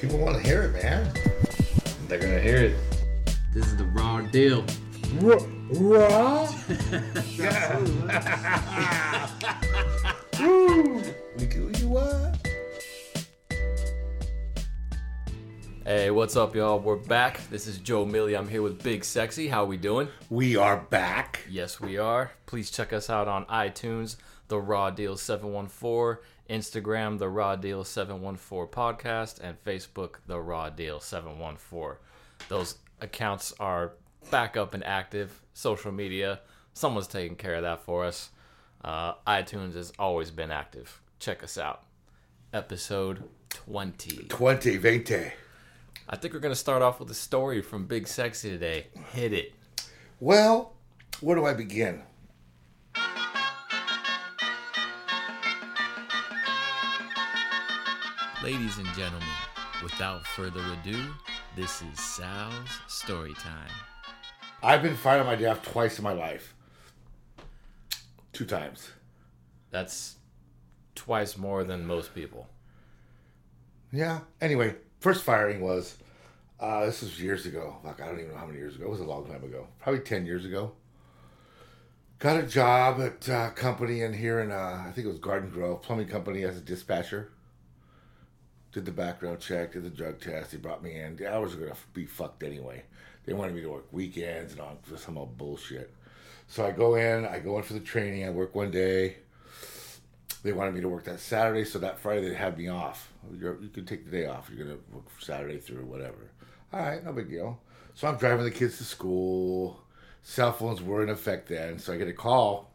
People want to hear it, man. They're gonna hear it. This is the raw deal. Raw? yeah. Woo. We do you what? Hey, what's up, y'all? We're back. This is Joe Millie. I'm here with Big Sexy. How we doing? We are back. Yes, we are. Please check us out on iTunes, The Raw Deal 714, Instagram, The Raw Deal 714 Podcast, and Facebook, The Raw Deal 714. Those accounts are back up and active. Social media, someone's taking care of that for us. Uh, iTunes has always been active. Check us out. Episode 20. 20, 20. I think we're going to start off with a story from Big Sexy today. Hit it. Well, where do I begin? Ladies and gentlemen, without further ado, this is Sal's story time. I've been fired on my day twice in my life. Two times. That's twice more than most people. Yeah. Anyway, first firing was uh, this was years ago. Fuck, I don't even know how many years ago. It was a long time ago. Probably ten years ago. Got a job at a company in here in uh, I think it was Garden Grove plumbing company as a dispatcher. Did the background check, did the drug test. They brought me in. The hours gonna be fucked anyway. They wanted me to work weekends and all some old bullshit. So I go in. I go in for the training. I work one day. They wanted me to work that Saturday, so that Friday they had me off. You're, you can take the day off. You're gonna work Saturday through whatever. All right, no big deal. So I'm driving the kids to school. Cell phones were in effect then, so I get a call,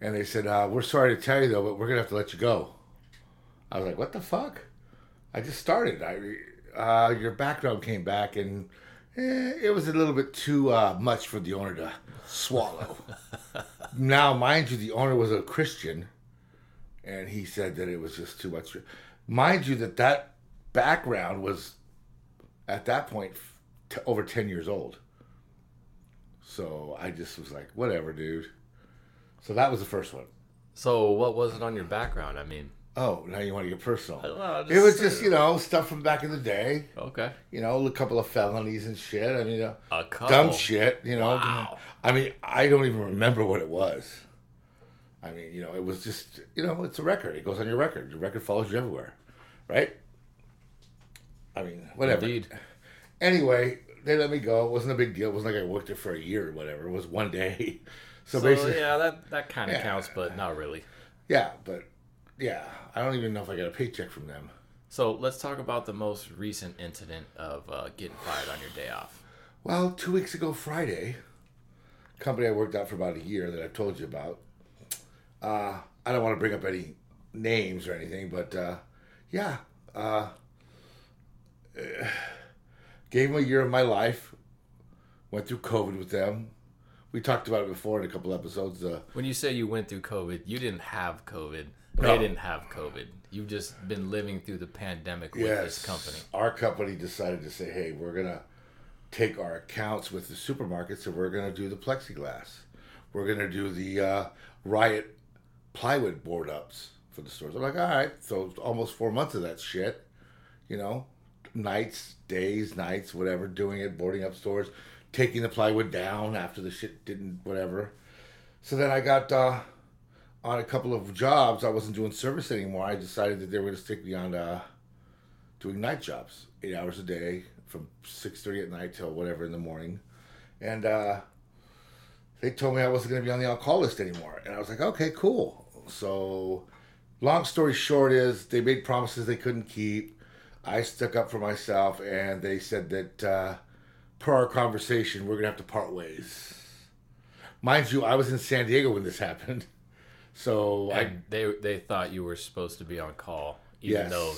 and they said, uh, "We're sorry to tell you though, but we're gonna have to let you go." I was like, "What the fuck?" I just started. I uh, your background came back, and eh, it was a little bit too uh, much for the owner to swallow. now, mind you, the owner was a Christian, and he said that it was just too much. Mind you, that that background was at that point t- over 10 years old. So I just was like, whatever, dude. So that was the first one. So, what was it on your background? I mean, Oh, now you want to get personal. Well, it was just, you know, stuff from back in the day. okay. You know, a couple of felonies and shit. I mean, uh, A couple. dumb shit, you know. Wow. I mean, I don't even remember what it was. I mean, you know, it was just, you know, it's a record. It goes on your record. Your record follows you everywhere, right? I mean, whatever. Indeed. Anyway, they let me go. It wasn't a big deal. It wasn't like I worked there for a year or whatever. It was one day. So, So, basically, yeah, that, that kind of Yeah. counts, but not really. yeah, but yeah, I don't even know if I got a paycheck from them. So, let's talk about the most recent incident of uh, getting fired on your day off. Well, two weeks ago, Friday, company I worked at for about a year that I've told you about. Uh, I don't want to bring up any names or anything, but uh, yeah, uh, gave them a year of my life. Went through COVID with them. We talked about it before in a couple episodes. Uh, When you say you went through COVID, you didn't have COVID. No. They didn't have COVID. You've just been living through the pandemic with this company. Our company decided to say, hey, we're going to take our accounts with the supermarkets and we're going to do the plexiglass. We're going to do the uh, riot plywood board ups for the stores. I'm like, all right. So almost four months of that shit, you know, nights, days, nights, whatever, doing it, boarding up stores, taking the plywood down after the shit didn't, whatever. So then I got uh, on a couple of jobs. I wasn't doing service anymore. I decided that they were going to stick me on uh, doing night jobs, eight hours a day from six thirty at night till whatever in the morning, and uh, they told me I wasn't going to be on the on-call list anymore. And I was like, okay, cool. So, long story short is they made promises they couldn't keep. I stuck up for myself, and they said that uh, per our conversation, we're going to have to part ways. Mind you, I was in San Diego when this happened. So I they they thought you were supposed to be on call, even yes, though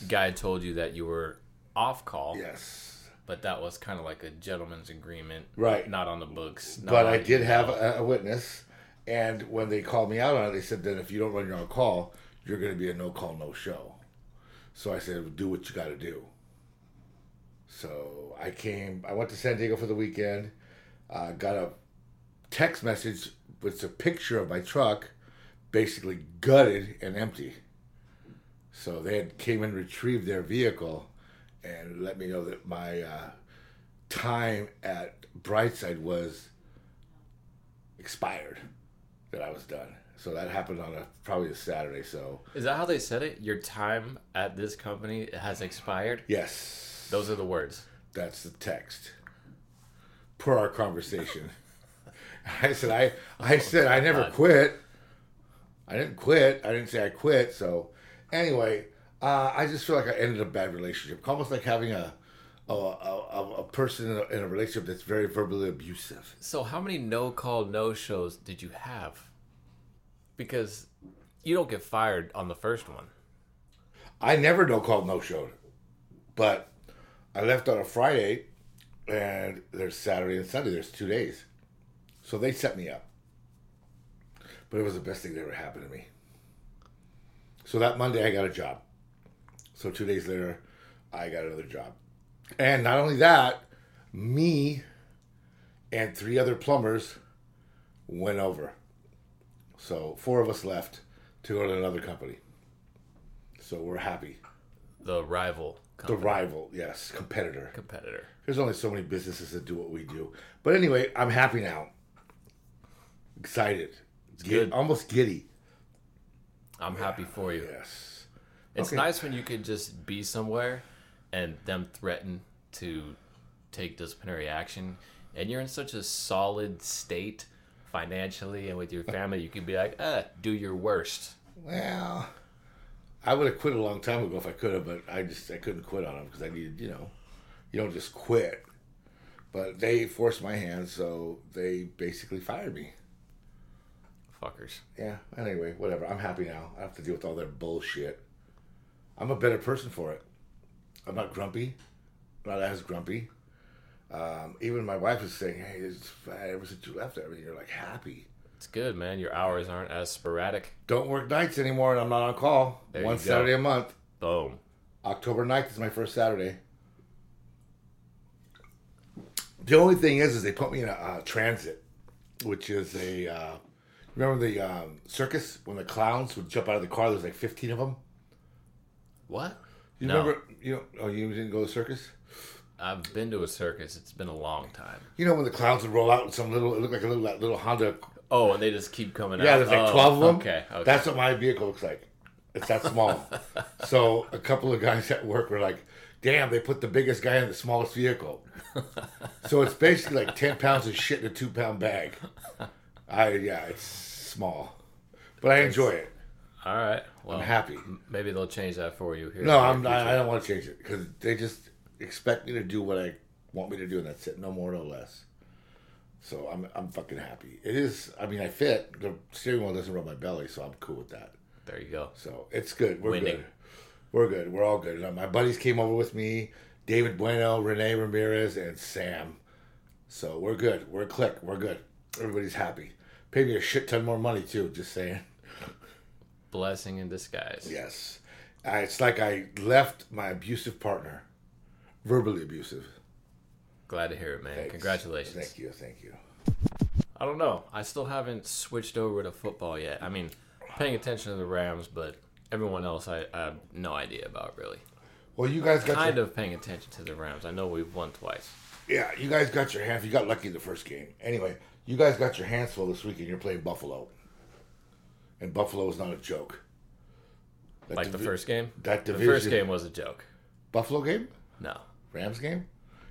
the guy told you that you were off call. yes, But that was kind of like a gentleman's agreement, Right. Not on the books. not but I did have a, a witness, and when they called me out on it, they said that if you don't run your own call, you're going to be a no call, no show. So I said, do what you got to do. So I came, I went to San Diego for the weekend, uh, got a text message with a picture of my truck, basically gutted and empty. So they had came and retrieved their vehicle, and let me know that my uh, time at Brightside was expired, that I was done. So that happened on a probably a Saturday. So Is that how they said it? Your time at this company has expired. yes, Those are the words. that's the text per our conversation. I said I I said I never quit. I didn't quit. I didn't say I quit. So anyway, uh, I just feel like I ended a bad relationship, almost like having a a, a, a person in a, in a relationship that's very verbally abusive. So how many no call no shows did you have? Because you don't get fired on the first one. I never no called no showed, but I left on a Friday, and there's Saturday and Sunday. There's two days, so they set me up. But it was the best thing that ever happened to me. So that Monday I got a job. So two days later, I got another job, and not only that, me and three other plumbers went over. So four of us left to go to another company. So we're happy. The rival The rival, yes, competitor. competitor. There's only so many businesses that do what we do. But anyway, I'm happy now. Excited. It's good. Almost giddy. I'm happy for you. Yes. It's Okay. nice when you could just be somewhere and them threaten to take disciplinary action and you're in such a solid state financially and with your family you could be like, eh, do your worst. Well, I would have quit a long time ago if I could have, but I just I couldn't quit on them because I needed, you know, you don't just quit. But they forced my hand, so they basically fired me. Fuckers. Yeah. Anyway, whatever. I'm happy now. I have to deal with all their bullshit. I'm a better person for it. I'm not grumpy. I'm not as grumpy. Um, even my wife is saying, "Hey, it's ever since you left, everything you're like happy. It's good, man. Your hours aren't as sporadic. Don't work nights anymore, and I'm not on call. There One. Saturday a month. Boom. October 9th is my first Saturday. The only thing is, is they put me in a uh, transit, which is a. Uh, remember the um, circus when the clowns would jump out of the car? There's like 15 of them. What? You No. remember? You know, oh, you didn't go to the circus? I've been to a circus. It's been a long time. You know when the clowns would roll out in some little, it looked like a little, that little Honda. Oh, and they just keep coming out. Yeah, there's like Oh, 12 of them. Okay, okay. That's what my vehicle looks like. It's that small. so a couple of guys at work were like, "Damn, they put the biggest guy in the smallest vehicle." so it's basically like 10 pounds of shit in a two pound bag. I yeah, it's small, but I enjoy it. All right. Well, I'm happy. maybe they'll change that for you here. No, I'm not. I don't want to change it because they just expect me to do what I want me to do, and that's it. No more, no less. So I'm I'm fucking happy. It is. I mean, I fit. The steering wheel doesn't rub my belly, so I'm cool with that. There you go. So it's good. We're Winning. good. We're good. We're all good. My buddies came over with me: David Bueno, Renee Ramirez, and Sam. So we're good. We're a click. We're good. Everybody's happy. Pay me a shit ton more money too. Just saying. Blessing in disguise. Yes. Uh, it's like I left my abusive partner, verbally abusive. Glad to hear it, man. Thanks. Congratulations. Thank you. Thank you. I don't know. I still haven't switched over to football yet. I mean, paying attention to the Rams, but everyone else I, I have no idea about really. Well, you guys got Kind your, of paying attention to the Rams. I know we've won twice. yeah. You guys got your half. You got lucky in the first game. Anyway, you guys got your hands full this weekend. You're playing Buffalo, and Buffalo is not a joke. That Like the first game? that The division- first game was a joke. Buffalo game, No. Rams game.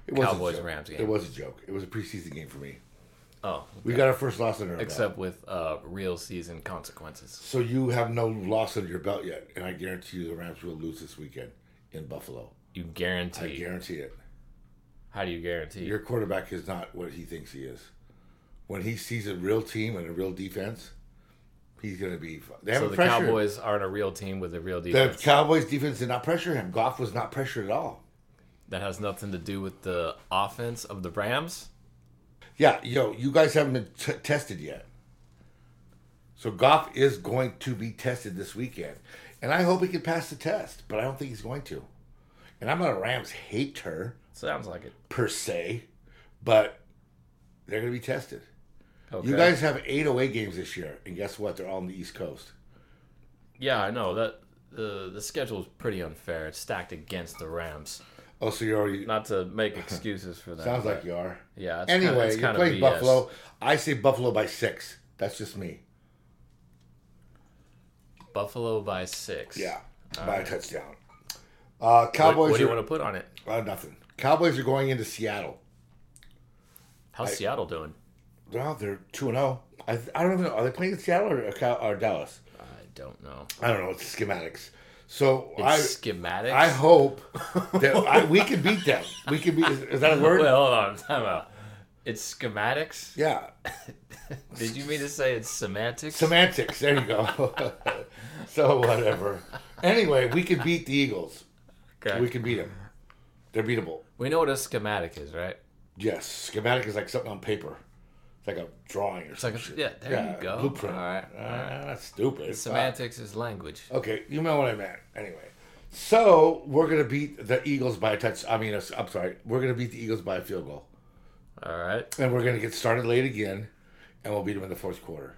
It was Cowboys, a. Rams game. It was a joke. It was a preseason game for me. Oh, We got our first loss under our belt. except with uh, real season consequences. So you have no loss under your belt yet, and I guarantee you the Rams will lose this weekend in Buffalo. You guarantee? I guarantee. guarantee it. How do you guarantee? Your quarterback is not what he thinks he is. When he sees a real team and a real defense, he's going to be. They so the pressured. Cowboys aren't a real team with a real defense. The. Cowboys defense did not pressure him. Goff was not pressured at all. that has nothing to do with the offense of the Rams. Yeah, yo, you guys haven't been t- tested yet. So Goff is going to be tested this weekend, and I hope he can pass the test. But I don't think he's going to. And I'm not a Rams hater Sounds like it. per se, but they're going to be tested. Okay. You guys have eight away games this year, and guess what? They're all on the East Coast. Yeah, I know that the the schedule is pretty unfair. It's stacked against the Rams. Oh, so you're already. Not to make excuses for that. Sounds like you are. Yeah. It's Anyway, kinda, you kinda play BS. Buffalo. I say Buffalo by six. That's just me. Buffalo by six. Yeah, by a touchdown. Uh, Cowboys what do you are want to put on it? uh, nothing. Cowboys are going into Seattle. How's Seattle doing? Well, they're two and zero. I I don't even know. Are they playing in Seattle or, or Dallas? I don't know. I don't know. It's schematics. So It's I schematics. I hope that I, we can beat them. We can beat. Is, is that a word? Wait, hold on. Time out. It's schematics. yeah. Did you mean to say it's semantics? Semantics. There you go. so whatever. Anyway, we can beat the Eagles. okay. We can beat them. They're beatable. We know what a schematic is, right? Yes. Schematic is like something on paper. It's like a drawing or It's like something. a, yeah. There you go. Blueprint. All right. Ah, that's stupid. Semantics is language. Okay, you know what I meant. Anyway, so we're gonna beat the Eagles by a touch. I mean, I'm sorry, we're gonna beat the Eagles by a field goal, All right. and we're gonna get started late again, and we'll beat them in the fourth quarter.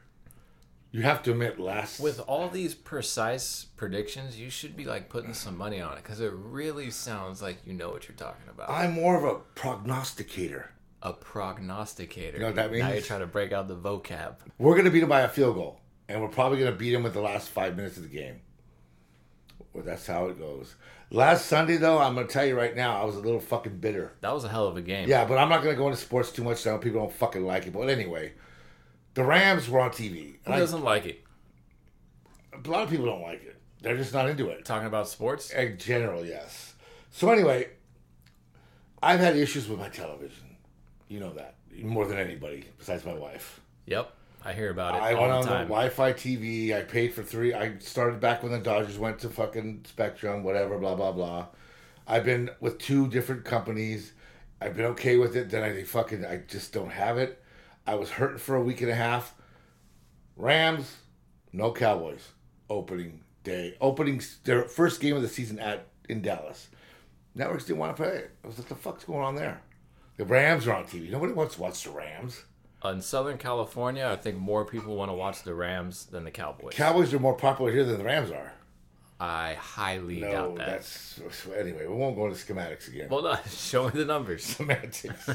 You have to admit, last With all these precise predictions, you should be like putting some money on it because it really sounds like you know what you're talking about. I'm more of a prognosticator. A prognosticator. You know what that Now means? you're trying to break out the vocab. We're gonna beat them by a field goal, and we're probably gonna beat them with the last five minutes of the game. Well, that's how it goes. Last Sunday, though, I'm gonna tell you right now, I was a little fucking bitter. That was a hell of a game. Yeah, but I'm not gonna go into sports too much now. People don't fucking like it. But anyway, the Rams were on TV. Who I- doesn't like it? a lot of people don't like it. They're just not into it. Talking about sports? In general, yes. So anyway, I've had issues with my television. You know that more than anybody besides my wife. Yep. I hear about it I all went the on time. the Wi-Fi TV. I paid for three. I started back when the Dodgers went to fucking Spectrum, whatever, blah blah blah. I've been with two different companies. I've been okay with it. Then I fucking I just don't have it. I was hurting for a week and a half. Rams, no Cowboys. Opening day, opening their first game of the season at in Dallas. Networks didn't want to play it. I was like, the fuck's going on there? The Rams are on TV. Nobody wants to watch the Rams. In Southern California, I think more people want to watch the Rams than the Cowboys. Cowboys are more popular here than the Rams are. I highly No, doubt that. that's anyway. We won't go into schematics again. Well, no, show me the numbers. Semantics.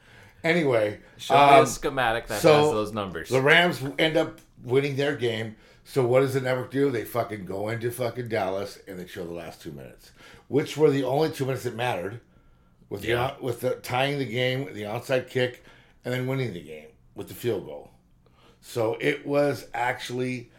anyway, Show me um, a schematic that so has those numbers. the Rams end up winning their game. So what does the network do? They fucking go into fucking Dallas and they show the last two minutes, which were the only two minutes that mattered, with Yeah. the with the tying the game, the onside kick, and then winning the game with the field goal. So it was actually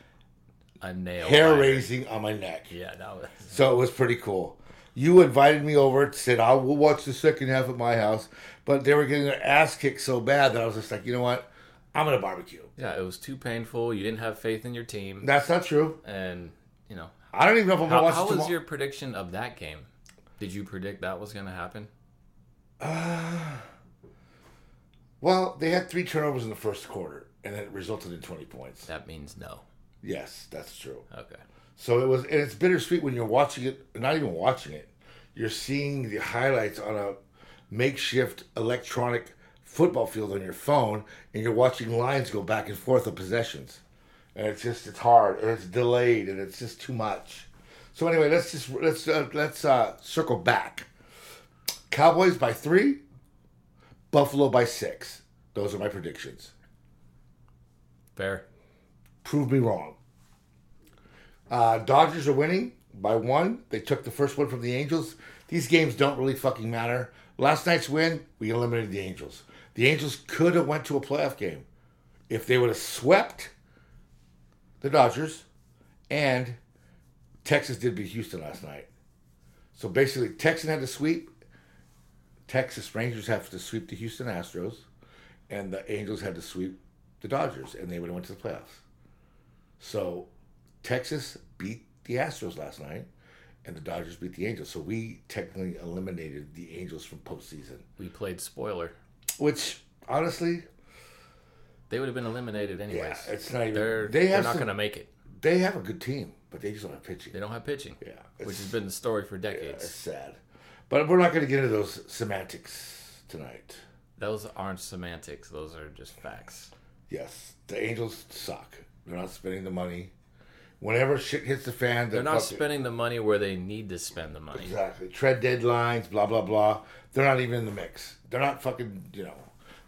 a nail. hair raising on my neck. Yeah, that was. So it was pretty cool. You invited me over, said I will watch the second half at my house, but they were getting their ass kicked so bad that I was just like, you know what, I'm gonna barbecue. Yeah, it was too painful. You didn't have faith in your team, That's not true. and you know I don't even know if I'm gonna how, watch how was your prediction of that game? Did you predict that was going to happen? Well, they had three turnovers in the first quarter, and it resulted in 20 points. That means no. Yes, that's true. Okay. So it was, and it's bittersweet when you're watching it, not even watching it. You're seeing the highlights on a makeshift electronic football field on your phone, and you're watching lines go back and forth of possessions, and it's just it's hard and it's delayed and it's just too much. So anyway, let's just let's uh, let's uh, circle back. Cowboys by three, Buffalo by six. Those are my predictions. Fair. Prove me wrong. Uh, Dodgers are winning by one. They took the first one from the Angels. These games don't really fucking matter. Last night's win, we eliminated the Angels. The Angels could have went to a playoff game if they would have swept the Dodgers, and Texas did beat Houston last night. So basically, Texan had to sweep. Texas Rangers have to sweep the Houston Astros, and the Angels had to sweep the Dodgers, and they would have went to the playoffs. So Texas beat the Astros last night, and the Dodgers beat the Angels. So we technically eliminated the Angels from postseason, We played spoiler. which honestly, They would have been eliminated anyways. yeah, it's not even. they're they they're not going to make it. They have a good team, but they just don't have pitching. They don't have pitching. Yeah, Which has been the story for decades. It's sad, but we're not going to get into those semantics tonight. Those aren't semantics. Those are just facts. Yes, the Angels suck. They're not spending the money. Whenever shit hits the fan, They're not fucking- spending the money where they need to spend the money. Exactly. Tread deadlines, blah blah blah. They're not even in the mix. They're not fucking. You know,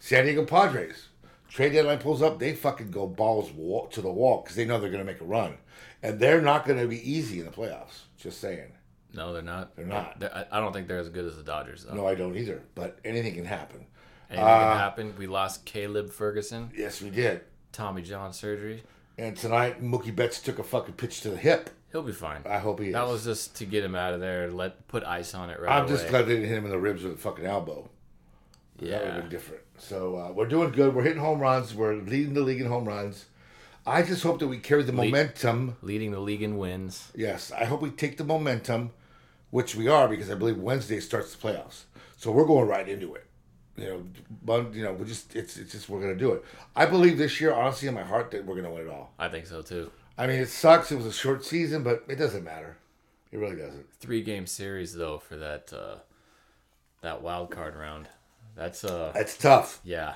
San Diego Padres. Trade deadline pulls up, they fucking go balls to the wall because they know they're going to make a run, and they're not going to be easy in the playoffs. Just saying. No, they're not. They're not. They're- I don't think they're as good as the Dodgers, though. No, I don't either. But anything can happen. Anything Uh, can happen. We lost Caleb Ferguson, Yes, we did. Tommy John surgery. And tonight, Mookie Betts took a fucking pitch to the hip. He'll be fine. I hope he is. That was just to get him out of there. Let put ice on it right I'm away. just glad they didn't hit him in the ribs with a fucking elbow. Yeah, that would have been different. So uh, we're doing good. We're hitting home runs. We're leading the league in home runs. I just hope that we carry the momentum. Leading the league in wins. Yes, I hope we take the momentum, which we are because I believe Wednesday starts the playoffs. So we're going right into it. You know, but you know, we just it's it's just we're gonna do it. I believe this year, honestly, in my heart, that we're gonna win it all. I think so too. I mean, it sucks. It was a short season, but it doesn't matter. It really doesn't. Three game series though for that uh, that wild card round. That's uh That's tough. yeah,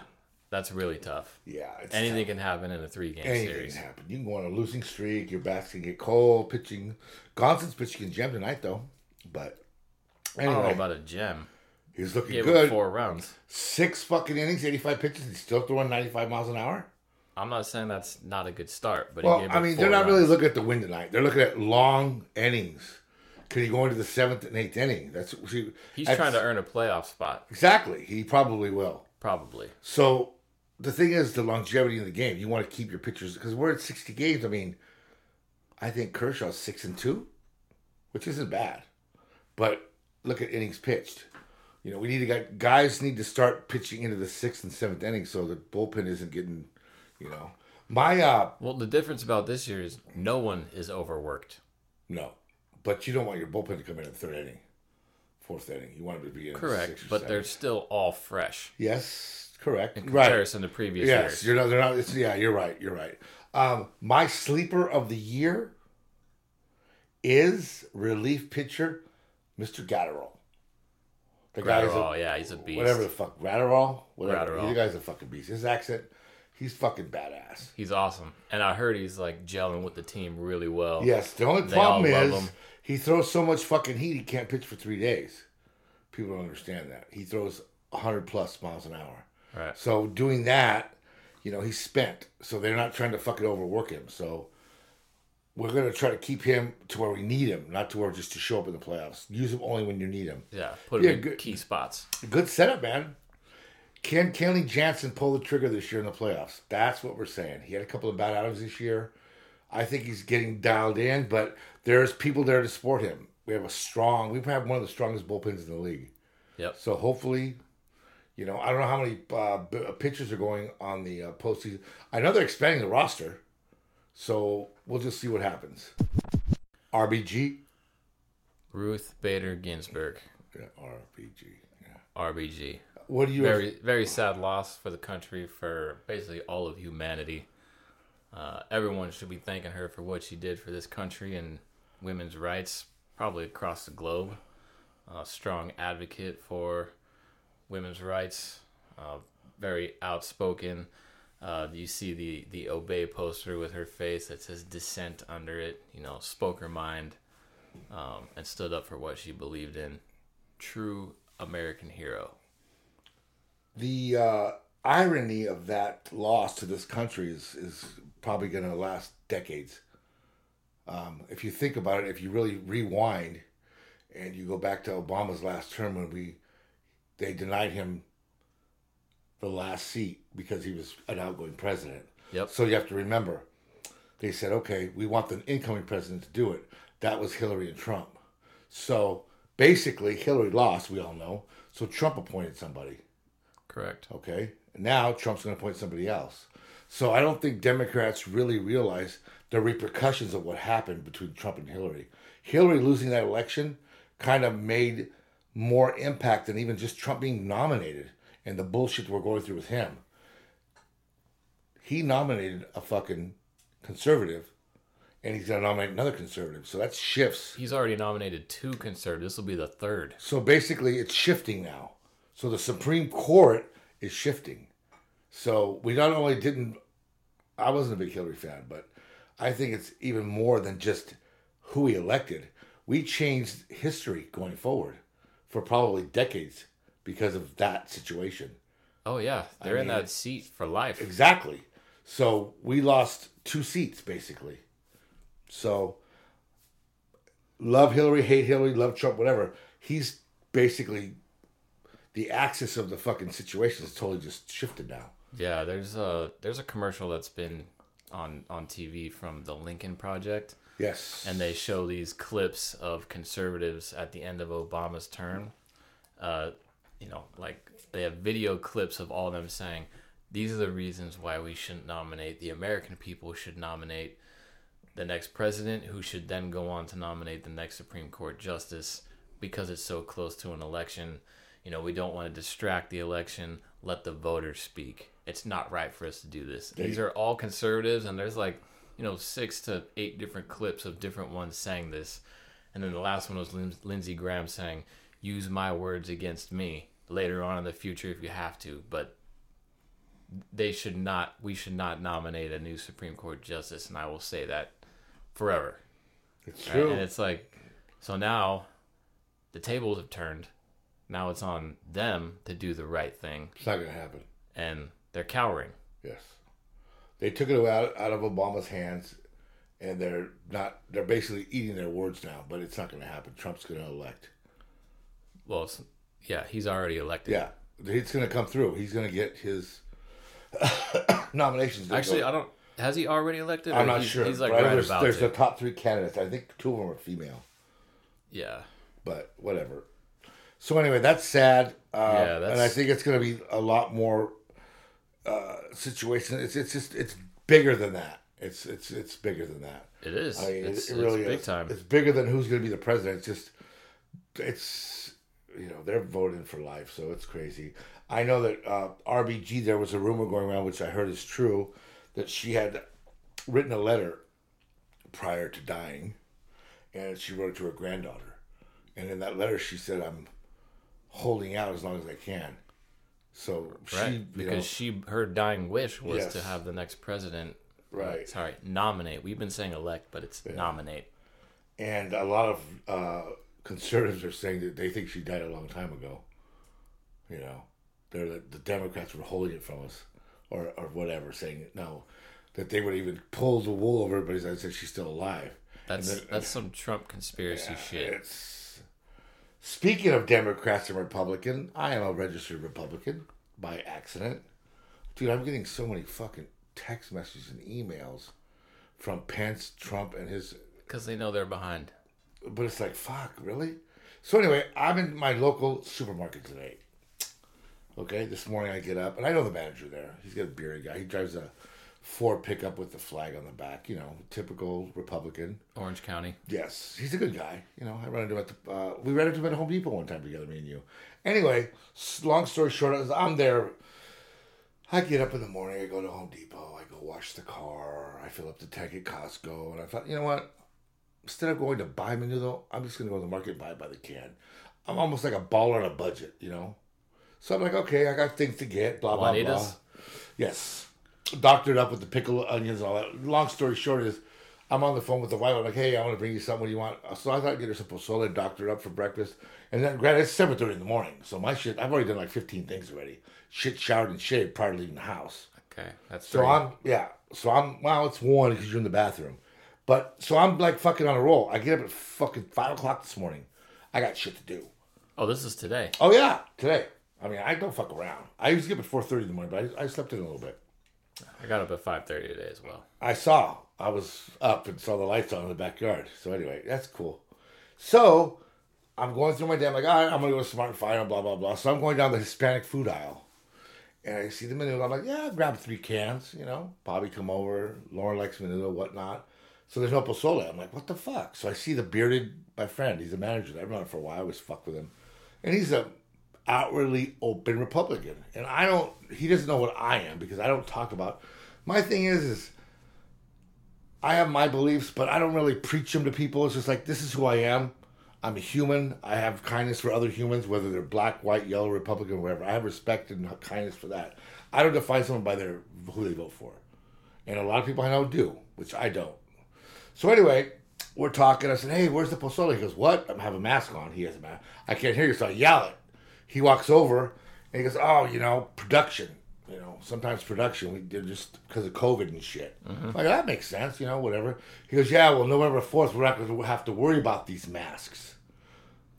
that's really tough. Yeah, it's Anything tough. can happen in a three game Anything series. can happen. You can go on a losing streak. Your bats can get cold. Pitching, Gonsolin's pitching in gem tonight though. But I don't know about a gem. he's looking Gave good. four rounds. Six fucking innings, eighty-five pitches. He's still throwing ninety-five miles an hour. I'm not saying that's not a good start, but Well, he gave I mean, they're not really looking at the win tonight. They're looking at long innings. Can he go into the seventh and eighth inning? That's see, He's that's- trying to earn a playoff spot, exactly. He probably will. probably. So the thing is, the longevity of the game. You want to keep your pitchers because we're at sixty games. I mean, I think Kershaw's six and two, which isn't bad. But look at innings pitched. You know, we need to get guys need to start pitching into the sixth and seventh inning so the bullpen isn't getting, you know, my uh Well, the difference about this year is no one is overworked. no, but you don't want your bullpen to come in at third inning, fourth inning. You want them to be in Correct, sixth but seventh. they're still all fresh yes, correct, in right. comparison to previous Yes, years. Yes, you're not. They're not. It's, yeah, you're right. You're right. Um, my sleeper of the year is relief pitcher, Mr. Gatterall. The guy's a- yeah, he's a beast. whatever the fuck Graterol, whatever. Graterol. The guy's a fucking beast. His accent, he's fucking badass. He's awesome, and I heard he's like gelling with the team really well. Yes. The only They problem is he throws so much fucking heat he can't pitch for three days. People don't understand that. He throws hundred plus miles an hour. Right. So doing that, you know, he's spent. So they're not trying to fucking overwork him. So we're gonna try to keep him to where we need him, not to where just to show up in the playoffs. Use him only when you need him. Yeah, put him Yeah, in good. key spots. Good setup, man. Can Kenley Jansen pull the trigger this year in the playoffs? That's what we're saying. He had a couple of bad outings this year. I think he's getting dialed in, but there's people there to support him. We have a strong, we have one of the strongest bullpens in the league. Yep. So hopefully, you know, I don't know how many uh, pitchers are going on the uh, postseason. I know they're expanding the roster, so we'll just see what happens. RBG, Ruth Bader Ginsburg, yeah, RBG. Yeah. RBG. What do you? Very, very sad loss for the country, for basically all of humanity. Uh, everyone should be thanking her for what she did for this country and women's rights, probably across the globe. A strong advocate for women's rights, uh, very outspoken. Uh, you see the the obey poster with her face that says dissent under it. You know, spoke her mind um, and stood up for what she believed in. True American hero. the uh, irony of that loss to this country is is probably going to last decades. Um, if you think about it, if you really rewind and you go back to Obama's last term when we they denied him the last seat because he was an outgoing president. Yep. So you have to remember, they said, okay, we want the incoming president to do it. That was Hillary and Trump. So basically, Hillary lost, we all know. So Trump appointed somebody. Correct. Okay. Now Trump's going to appoint somebody else. So I don't think Democrats really realize the repercussions of what happened between Trump and Hillary. Hillary losing that election kind of made more impact than even just Trump being nominated and the bullshit we're going through with him. He nominated a fucking conservative and he's to nominate another conservative. So that shifts. He's already nominated two conservatives. This will be the third. So basically, it's shifting now. So the Supreme Court is shifting. So we not only didn't, I wasn't a big Hillary fan, but I think it's even more than just who he elected. We changed history going forward for probably decades because of that situation. Oh yeah, they're in mean, that seat for life. Exactly. So we lost two seats basically. So love Hillary, hate Hillary, love Trump, whatever. He's basically the axis of the fucking situation is totally just shifted now. Yeah, there's a there's a commercial that's been on on TV from the Lincoln Project, Yes. and they show these clips of conservatives at the end of Obama's term. Uh, you know, like they have video clips of all of them saying, "These are the reasons why we shouldn't nominate the American people should nominate the next president, who should then go on to nominate the next Supreme Court justice because it's so close to an election." You know, we don't want to distract the election. Let the voters speak. It's not right for us to do this. These are all conservatives, and there's like, you know, six to eight different clips of different ones saying this. And then the last one was Lindsey Graham saying, use my words against me later on in the future if you have to. But they should not, we should not nominate a new Supreme Court justice. And I will say that forever. it's Right? true. And it's like, so now the tables have turned. Now it's on them to do the right thing, it's not gonna happen. and they're cowering. Yes. They took it out, out of Obama's hands and they're not they're basically eating their words now, but it's not gonna happen. Trump's gonna elect. Well, it's, yeah, he's already elected. Yeah. It's gonna come through. He's gonna get his nominations. Actually, go- I don't. Has he already elected? I'm not he's, sure. He's like right there's, about there's it. the top three candidates. I think two of them are female, yeah. but whatever. So anyway, that's sad. Uh, Yeah, that's- and I think it's going to be a lot more uh, situation. It's it's just it's bigger than that. It's it's it's bigger than that. It is. I mean, it's, it, it really it's big is. time. It's bigger than who's going to be the president. It's just it's you know they're voting for life, so it's crazy. I know that uh, RBG. There was a rumor going around, which I heard is true, that she had written a letter prior to dying, and she wrote it to her granddaughter, and in that letter she said, "I'm holding out as long as I can." So she, right. you Because know, she, her dying wish was to have the next president. Right. Sorry, nominate. We've been saying elect, but it's nominate. and a lot of uh, conservatives are saying that they think she died a long time ago. You know, they're the, the Democrats were holding it from us, or or whatever, saying no, that they would even pull the wool over everybody's eyes and said she's still alive. That's then- that's some Trump conspiracy shit. It's speaking of Democrats and Republican. I am a registered Republican by accident, dude. I'm getting so many fucking text messages and emails from Pence, Trump, and his Because they know they're behind. But it's like fuck really? So anyway i'm in my local supermarket today. Okay this morning i get up and i know the manager there. He's got a bearded guy. He drives a ford pickup with the flag on the back you know typical republican. Orange County. yes he's a good guy. You know i ran into him at the uh, we ran into him at home depot one time together me and you. Anyway long story short i'm there I get up in the morning, I go to Home Depot, I go wash the car, I fill up the tank at Costco, and I thought, you know what? Instead of going to buy menudo, I'm just gonna go to the market and buy it by the can. I'm almost like a baller on a budget, you know? So I'm like, okay, I got things to get, blah blah blah. Yes. Doctored up with the pickle onions and all that. Long story short is I'm on the phone with the wife. I'm like, hey, I want to bring you something. What do you want? So I thought I'd get her some pozole, doctored up for breakfast. And then, granted, it's 7.30 in the morning. So my shit, I've already done like 15 things already. Shit, showered and shaved prior to leaving the house. Okay, that's So. I'm, yeah. So I'm, well, it's one because you're in the bathroom. But, so I'm like fucking on a roll. I get up at fucking 5 o'clock this morning. I got shit to do. Oh, this is today. Oh, yeah, today. I mean, I don't fuck around. I used to get up at 4.30 in the morning, but I, I slept in a little bit. I got up at five thirty today as well. I saw. I was up and saw the lights on in the backyard. So anyway, that's cool. So I'm going through my day. I'm like, all right, I'm gonna go to Smart and Final, blah blah blah. So I'm going down the Hispanic food aisle, and I see the menu. I'm like, yeah, I'll grab three cans. You know, Bobby come over. Lauren likes menudo, whatnot. So there's no pozole. I'm like, what the fuck? So I see the bearded my friend. He's a manager. I've known him for a while. I always fuck with him, and he's a outwardly open Republican. And I don't. He doesn't know what I am because I don't talk about. My thing is is. I have my beliefs, but I don't really preach them to people. It's just like this is who I am. I'm a human. I have kindness for other humans, whether they're black, white, yellow, Republican, whatever. I have respect and kindness for that. I don't define someone by their who they vote for, and a lot of people I know do, which I don't. So anyway, we're talking. I said, "Hey, where's the pozole?" He goes, "What?" I have a mask on. He has a mask. I can't hear you, so I yell it. He walks over and he goes, "Oh, you know, production. You know, sometimes production we did just because of COVID and shit." Mm-hmm. Like that makes sense. You know, whatever. He goes, "Yeah, well, November fourth, we're not going to have to worry about these masks."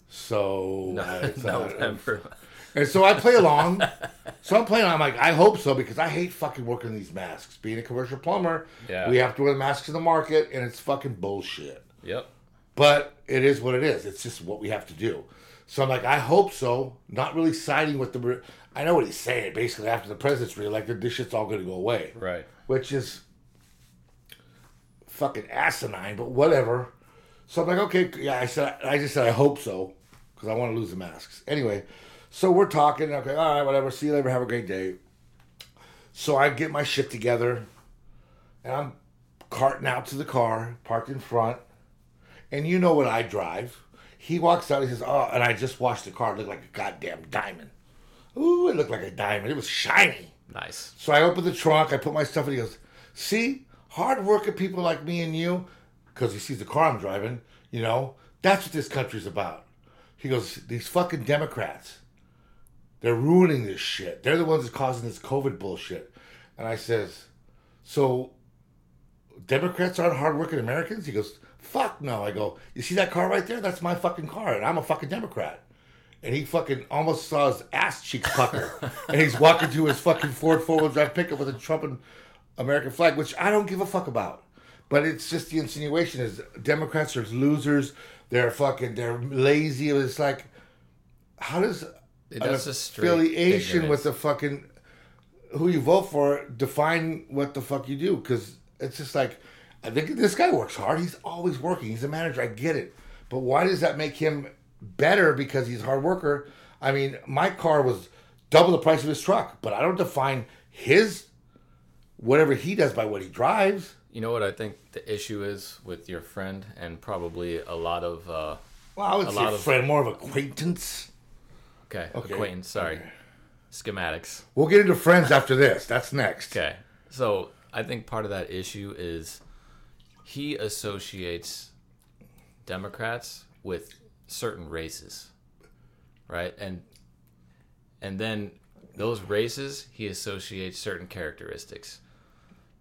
So I thought- November. And so I play along. so I'm playing. I'm like, I hope so because I hate fucking working these masks. Being a commercial plumber, Yeah. we have to wear the masks in the market, and it's fucking bullshit. Yep. But it is what it is. It's just what we have to do. So I'm like, I hope so. Not really siding with the. re- I know what he's saying. Basically, after the president's reelected, this shit's all going to go away, Right. which is fucking asinine. But whatever. So I'm like, okay, yeah. I said, I just said, I hope so, because I want to lose the masks. Anyway, so we're talking. Okay, all right, whatever. See you later. Have a great day. So I get my shit together, and I'm carting out to the car, parked in front. And you know what I drive. He walks out. He says, "Oh," and I just washed the car. It looked like a goddamn diamond. Ooh, it looked like a diamond. It was shiny. Nice. So I opened the trunk, I put my stuff in. He goes, See, hard working people like me and you, because he sees the car I'm driving, you know, that's what this country's about. He goes, These fucking Democrats, they're ruining this shit. They're the ones that's causing this COVID bullshit. And I says, So Democrats aren't hardworking Americans? He goes, Fuck no. I go, You see that car right there? That's my fucking car, and I'm a fucking Democrat and he fucking almost saw his ass cheeks pucker. and he's walking to his fucking Ford four wheel drive pickup with a Trump and American flag, which I don't give a fuck about. But it's just the insinuation is Democrats are losers. They're fucking they're lazy. It's like how does That's affiliation with the fucking who you vote for define what the fuck you do? Because it's just like I think this guy works hard. He's always working. He's a manager. I get it, but why does that make him better because he's a hard worker? I mean, my car was double the price of his truck, but I don't define his whatever he does by what he drives. You know what I think the issue is with your friend and probably a lot of uh, Well, I would A say lot of- friend, more of acquaintance. Okay, Okay. acquaintance. Sorry, Okay. schematics. We'll get into friends after this. That's next. Okay, so I think part of that issue is he associates Democrats with certain races, right? And and then those races he associates certain characteristics.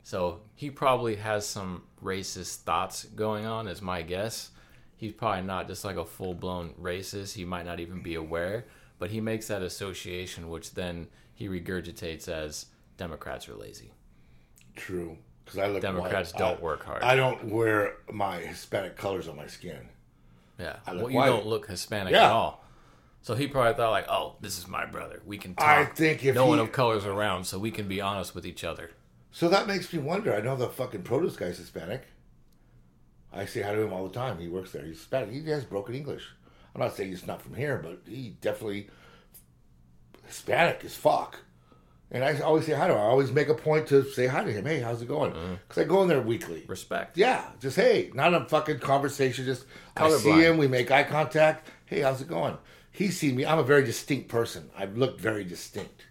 So he probably has some racist thoughts going on, is my guess. He's probably not just like a full blown racist. He might not even be aware, but he makes that association, which then he regurgitates as Democrats are lazy. True. Because I look Democrats white. don't I- work hard. I don't wear my Hispanic colors on my skin. yeah. I Well, you white. don't look Hispanic Yeah. at all. So he probably thought like, oh, this is my brother. We can talk. I think if no one of color's around, so we can be honest with each other. So that makes me wonder. I know the fucking produce guy's Hispanic. I say hi to him all the time. He works there. He's Hispanic. He has broken English. I'm not saying he's not from here, but he definitely Hispanic as fuck. And I always say hi to him. I always make a point to say hi to him. Hey, how's it going? Mm-hmm. Because I go in there weekly. Respect. Yeah, just hey, not a fucking conversation. Just I see Colorblind. him, we make eye contact. Hey, how's it going? He see me. I'm a very distinct person. I look very distinct.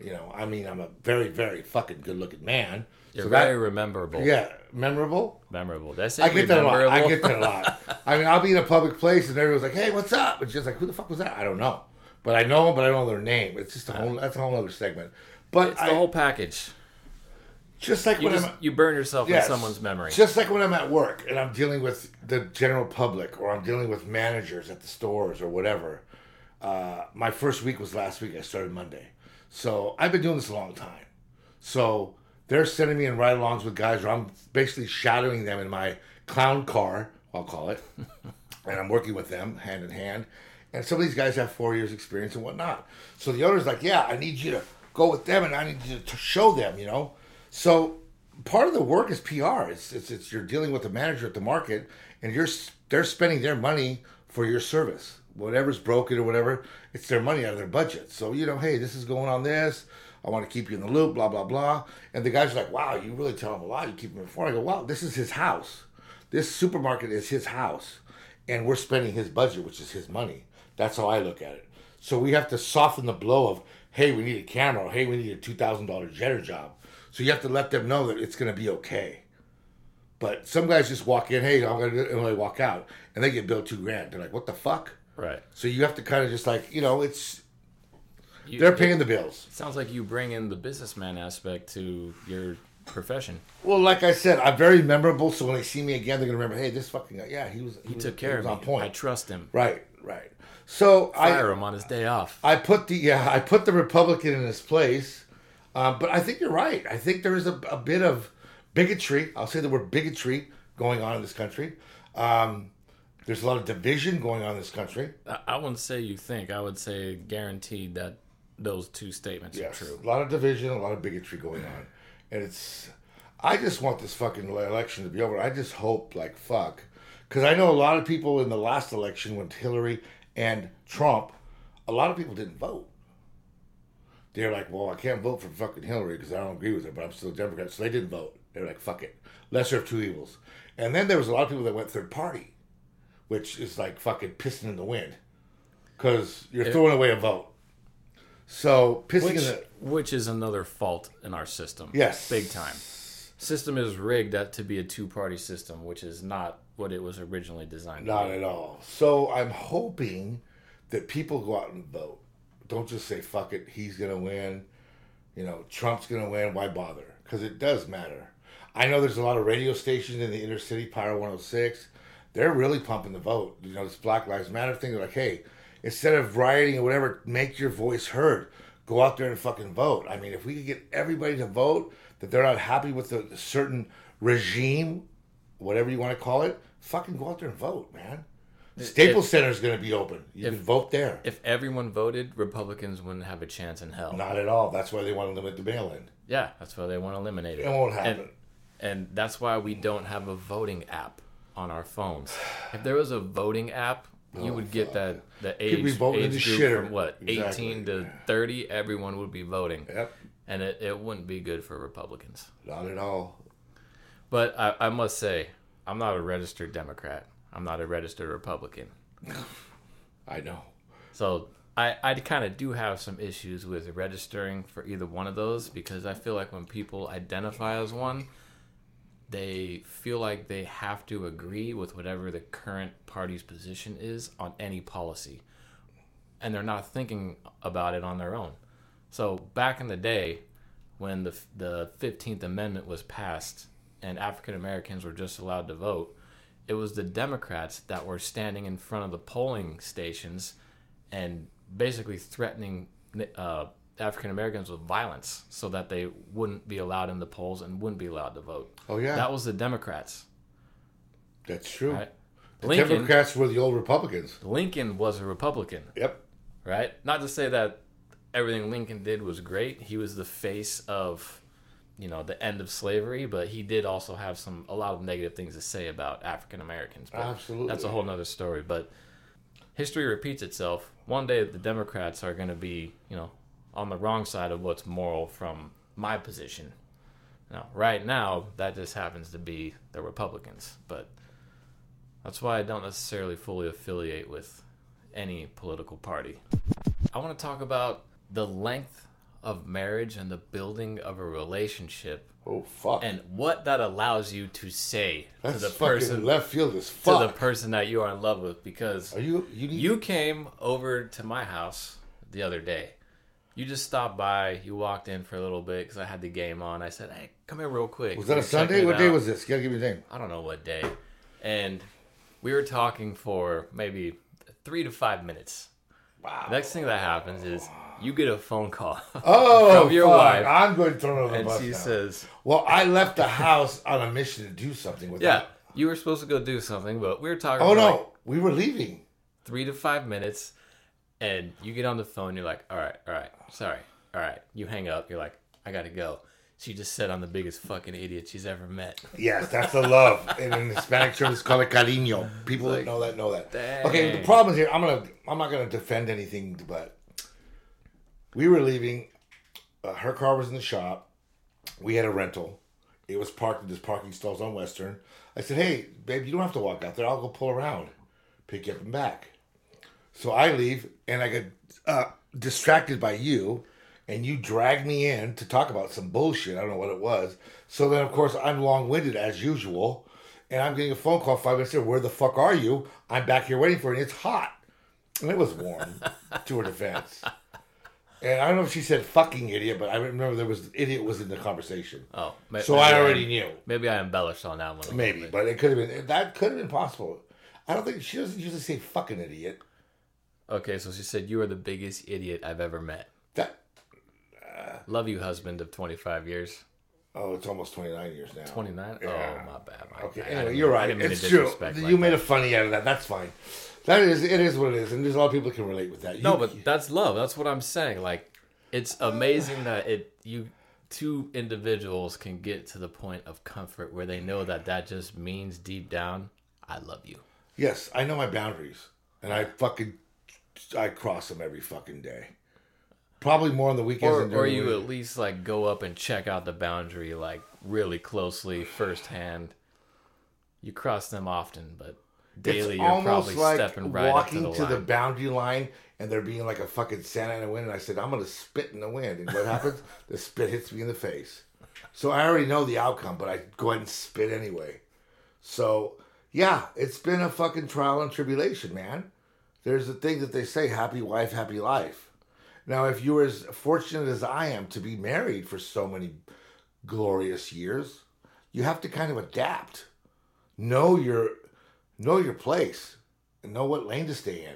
You know, I mean, I'm a very, very fucking good looking man. You're So very that, memorable. yeah, memorable. Memorable. That's it. I get that a lot. I get that a lot. I mean, I'll be in a public place and everyone's like, "Hey, what's up?" And she's like, "Who the fuck was that?" I don't know, but I know them, but I don't know their name. It's just a whole. That's a whole other segment. But It's I, the whole package. just like You when just I'm, you burn yourself Yes. in someone's memory. Just like when I'm at work and I'm dealing with the general public or I'm dealing with managers at the stores or whatever. Uh, my first week was last week. I started Monday. So I've been doing this a long time. So they're sending me in ride alongs with guys where I'm basically shadowing them in my clown car, I'll call it. and I'm working with them hand in hand. And some of these guys have four years experience and whatnot. So the owner's like, yeah, I need you to go with them and I need you to show them, you know? So part of the work is PR. It's, it's, it's you're dealing with the manager at the market and you're, they're spending their money for your service. Whatever's broken or whatever, it's their money out of their budget. So, you know, hey, this is going on this. I want to keep you in the loop, blah, blah, blah. And the guy's are like, wow, you really tell him a lot. You keep him informed. I go, wow, this is his house. This supermarket is his house. And we're spending his budget, which is his money. That's how I look at it. So we have to soften the blow of, hey, we need a camera. Or, hey, we need a $2,000 jetter job. So you have to let them know that it's going to be okay. But some guys just walk in, hey, I'm do it, and they walk out, and they get billed two grand. They're like, what the fuck? Right. So you have to kind of just like, you know, it's You, they're paying the bills. Sounds like you bring in the businessman aspect to your profession. Well, like I said, I'm very memorable. So when they see me again, they're gonna remember, hey, this fucking guy, yeah, he was. He was- took care was of on me. point. I trust him. right, right. So Fire I, him on his day off. I put the yeah, I put the Republican in his place. Um, but I think you're right. I think there is a, a bit of bigotry. I'll say the word bigotry going on in this country. Um, there's a lot of division going on in this country. I, I wouldn't say you think. I would say guaranteed that those two statements Yes, are true. a lot of division, a lot of bigotry going on, and it's. I just want this fucking election to be over. I just hope like fuck, because I know a lot of people in the last election when Hillary and Trump, a lot of people didn't vote. They're like, well, I can't vote for fucking Hillary because I don't agree with her, but I'm still a Democrat, so they didn't vote. They're like, fuck it, lesser of two evils. And then there was a lot of people that went third party, which is like fucking pissing in the wind, because you're throwing away a vote. So pissing Which, in the which is another fault in our system. Yes. Big time. System is rigged to be a two party system, which is not what it was originally designed Not at all. So I'm hoping that people go out and vote. Don't just say fuck it, he's gonna win. You know, Trump's gonna win. Why bother? Because it does matter. I know there's a lot of radio stations in the inner city, Power 106. They're really pumping the vote. You know, this Black Lives Matter thing. They're like, hey, instead of rioting or whatever, make your voice heard. Go out there and fucking vote. I mean, if we could get everybody to vote that they're not happy with a certain regime, whatever you want to call it, fucking go out there and vote, man. Staples Center is going to be open. You can vote there. If everyone voted, Republicans wouldn't have a chance in hell. Not at all. That's why they want to limit the mail-in. Yeah, that's why they want to eliminate it. It won't And- happen. And that's why we don't have a voting app on our phones. If there was a voting app, you oh, would get that the age, in age the group shitter. from what Exactly. 18 to 30. Everyone would be voting, Yep. and it, it wouldn't be good for Republicans. Not at all. But I, I must say, I'm not a registered Democrat. I'm not a registered Republican. I know. So I, I kind of do have some issues with registering for either one of those because I feel like when people identify as one, they feel like they have to agree with whatever the current party's position is on any policy. And they're not thinking about it on their own. So back in the day, when the, the 15th Amendment was passed and African Americans were just allowed to vote, it was the Democrats that were standing in front of the polling stations and basically threatening uh, African Americans with violence so that they wouldn't be allowed in the polls and wouldn't be allowed to vote. Oh yeah, That was the Democrats, that's true. right? The Lincoln, Democrats were the old Republicans. Lincoln was a Republican, Yep. right? Not to say that everything Lincoln did was great. He was the face of, you know, the end of slavery, but he did also have some a lot of negative things to say about African Americans. Absolutely. That's a whole nother story. But history repeats itself. One day the Democrats are going to be, you know, on the wrong side of what's moral from my position. Now, right now, that just happens to be the Republicans. But that's why I don't necessarily fully affiliate with any political party. I want to talk about the length of marriage and the building of a relationship Oh fuck. and what that allows you to say that's to the person left field as fuck. to the person that you are in love with because Are you you need you came over to my house the other day. You just stopped by. You walked in for a little bit because I had the game on. I said, "Hey, come here real quick." was that a Sunday? What day was this? You gotta give me a name. I don't know what day. And we were talking for maybe three to five minutes. Wow. Next thing that happens is you get a phone call. Oh, from your fuck. wife. I'm going to throw her over the and bus she now. says, "Well, I left the house on a mission to do something with Yeah, that." you were supposed to go do something, but we were talking Oh no, like we were leaving. three to five minutes. And you get on the phone, you're like, all right, all right, sorry, all right. You hang up, you're like, I gotta go. She just said I'm the biggest fucking idiot she's ever met. Yes, that's the love. and in Hispanic terms, it's called a cariño. People that know that know that. dang. Okay, the problem is here. I'm gonna. I'm not gonna defend anything, but we were leaving. Uh, her car was in the shop. We had a rental. It was parked in this parking stalls on Western. I said, "Hey, babe, you don't have to walk out there. I'll go pull around, pick you up and back." So I leave, and I get uh, distracted by you, and you drag me in to talk about some bullshit. I don't know what it was. So then, of course, I'm long winded as usual. and I'm getting a phone call five minutes later. Where the fuck are you? I'm back here waiting for you. And it's hot, and it was warm. to her defense, and I don't know if she said "fucking idiot," but I remember there was idiot was in the conversation. Oh, ma- So maybe I already knew. Maybe I embellished on that one. a Maybe, bit. but it could have been. That could have been possible. I don't think she doesn't usually say "fucking idiot." Okay, so she said you are the biggest idiot I've ever met. That uh, Love you, husband of 25 years. oh, it's almost twenty nine years now. 29? Yeah. Oh, my bad. My Okay, bad. Anyway, you're right. It's true. disrespect You made that. a funny out of that. That's fine. That is, it is what it is, and there's a lot of people can relate with that. No, but that's love. That's what I'm saying. Like, it's amazing that it you two individuals can get to the point of comfort where they know that that just means deep down, I love you. yes, I know my boundaries, and I fucking I cross them every fucking day. Probably more on the weekends. Or, or you at least like go up and check out the boundary like really closely firsthand. You cross them often, but daily it's you're probably like stepping right walking up to to the the, boundary line and there being like a fucking Santa in the wind. And I said, I'm gonna spit in the wind, and what happens? the spit hits me in the face. So I already know the outcome, but I go ahead and spit anyway. So yeah, it's been a fucking trial and tribulation, man. There's a thing that they say, happy wife, happy life. Now, if you were as fortunate as I am to be married for so many glorious years, you have to kind of adapt. Know your know your place and know what lane to stay in.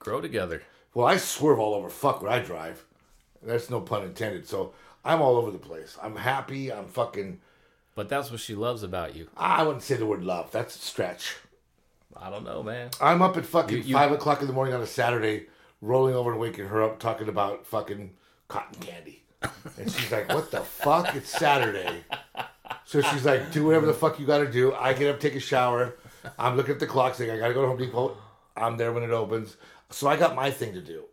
Grow together. Well, I swerve all over fuck where I drive. That's no pun intended. So I'm all over the place. I'm happy. I'm fucking. But that's what she loves about you. I wouldn't say the word love. That's a stretch. I don't know, man. I'm up at fucking You- you- five o'clock in the morning on a Saturday, rolling over and waking her up, talking about fucking cotton candy. And she's like, "What the fuck? It's Saturday." So she's like, "Do whatever the fuck you got to do." I get up, take a shower. I'm looking at the clock, saying, "I got to go to Home Depot." I'm there when it opens. So I got my thing to do,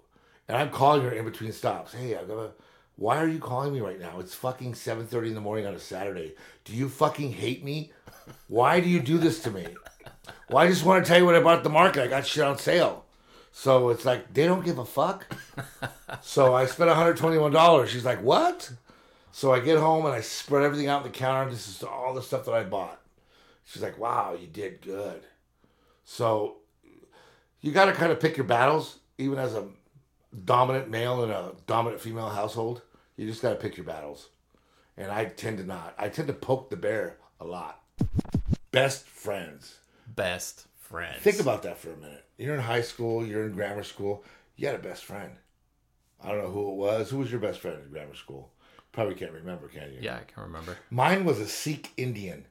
and I'm calling her in between stops. Hey, I gotta. Why are you calling me right now? It's fucking 7:30 in the morning on a Saturday. Do you fucking hate me? Why do you do this to me? Well, I just want to tell you what I bought at the market. I got shit on sale. So it's like they don't give a fuck. so I spent $121. She's like, "What?" So I get home and I spread everything out on the counter. This is all the stuff that I bought. She's like, "Wow, you did good." So you got to kind of pick your battles, even as a dominant male in a dominant female household. You just got to pick your battles. And I tend to not. I tend to poke the bear a lot. Best friends. Best friends. Think about that for a minute. You're in high school, you're in grammar school, you had a best friend. I don't know who it was. Who was your best friend in grammar school? Probably can't remember, can you? Yeah, I can remember. Mine was a Sikh Indian.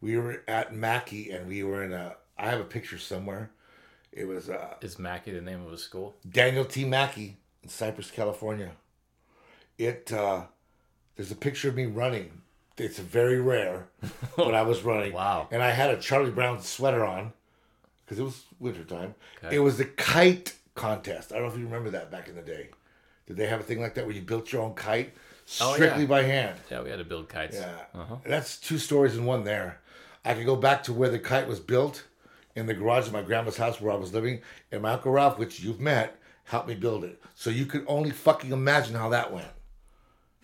We were at Mackey and we were in a, I have a picture somewhere. It was uh, Is Mackey the name of a school? Daniel T. Mackey in Cypress, California. It, uh, there's a picture of me running. It's very rare, but I was running. Wow. And I had a Charlie Brown sweater on because it was wintertime. Okay. It was the kite contest. I don't know if you remember that back in the day. Did they have a thing like that where you built your own kite Oh, strictly yeah. by hand? Yeah, we had to build kites. Yeah. Uh-huh. That's two stories in one there. I could go back to where the kite was built in the garage of my grandma's house where I was living, and my Uncle Ralph, which you've met, helped me build it. So you could only fucking imagine how that went.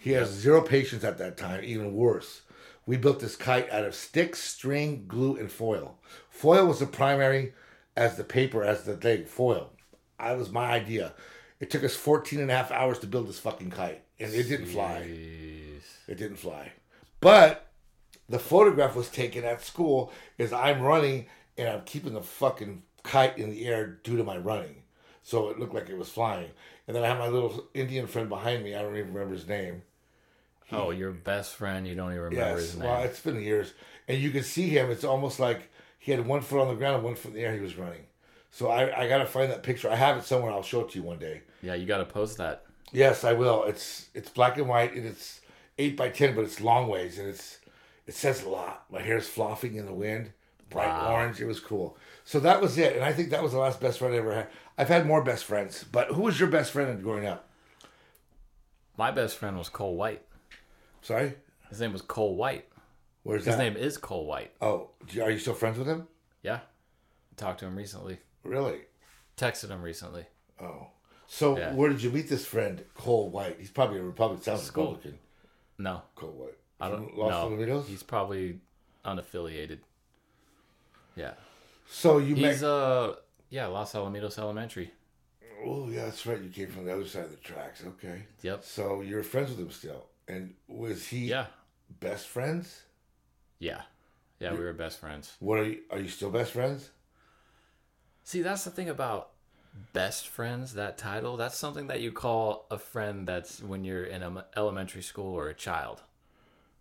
He has zero patience at that time, even worse. We built this kite out of sticks, string, glue, and foil. Foil was the primary as the paper, as the thing, foil. That was my idea. It took us 14 and a half hours to build this fucking kite, and it didn't fly. Jeez. It didn't fly. But the photograph was taken at school is I'm running and I'm keeping the fucking kite in the air due to my running. So it looked like it was flying. And then I have my little Indian friend behind me. I don't even remember his name. Oh, your best friend. You don't even remember Yes. his name. Well, it's been years. And you can see him. It's almost like he had one foot on the ground and one foot in the air. He was running. So I, I got to find that picture. I have it somewhere. I'll show it to you one day. yeah, you got to post that. Yes, I will. It's it's black and white and it's eight by ten, but it's long ways and it's it says a lot. My hair's flopping in the wind, bright Wow. orange. It was cool. So that was it, and I think that was the last best friend I ever had. I've had more best friends, but who was your best friend growing up? My best friend was Cole White. Sorry, His name was Cole White. where's His that? name is Cole White. Oh, are you still friends with him? Yeah. Talked to him recently. Really? Texted him recently. Oh, so Yeah. where did you meet this friend, Cole White? He's probably a Republican. Sounds School. Republican. No, Cole White. I don't know. He's probably unaffiliated. Yeah. So you met. He's uh yeah, Los Alamitos Elementary. Oh yeah, that's right. You came from the other side of the tracks. Okay. Yep. So you're friends with him still, and was he Yeah. best friends? Yeah. Yeah, we were best friends. What are you? Are you still best friends? See, that's the thing about best friends, that title. That's something that you call a friend that's when you're in a elementary school or a child.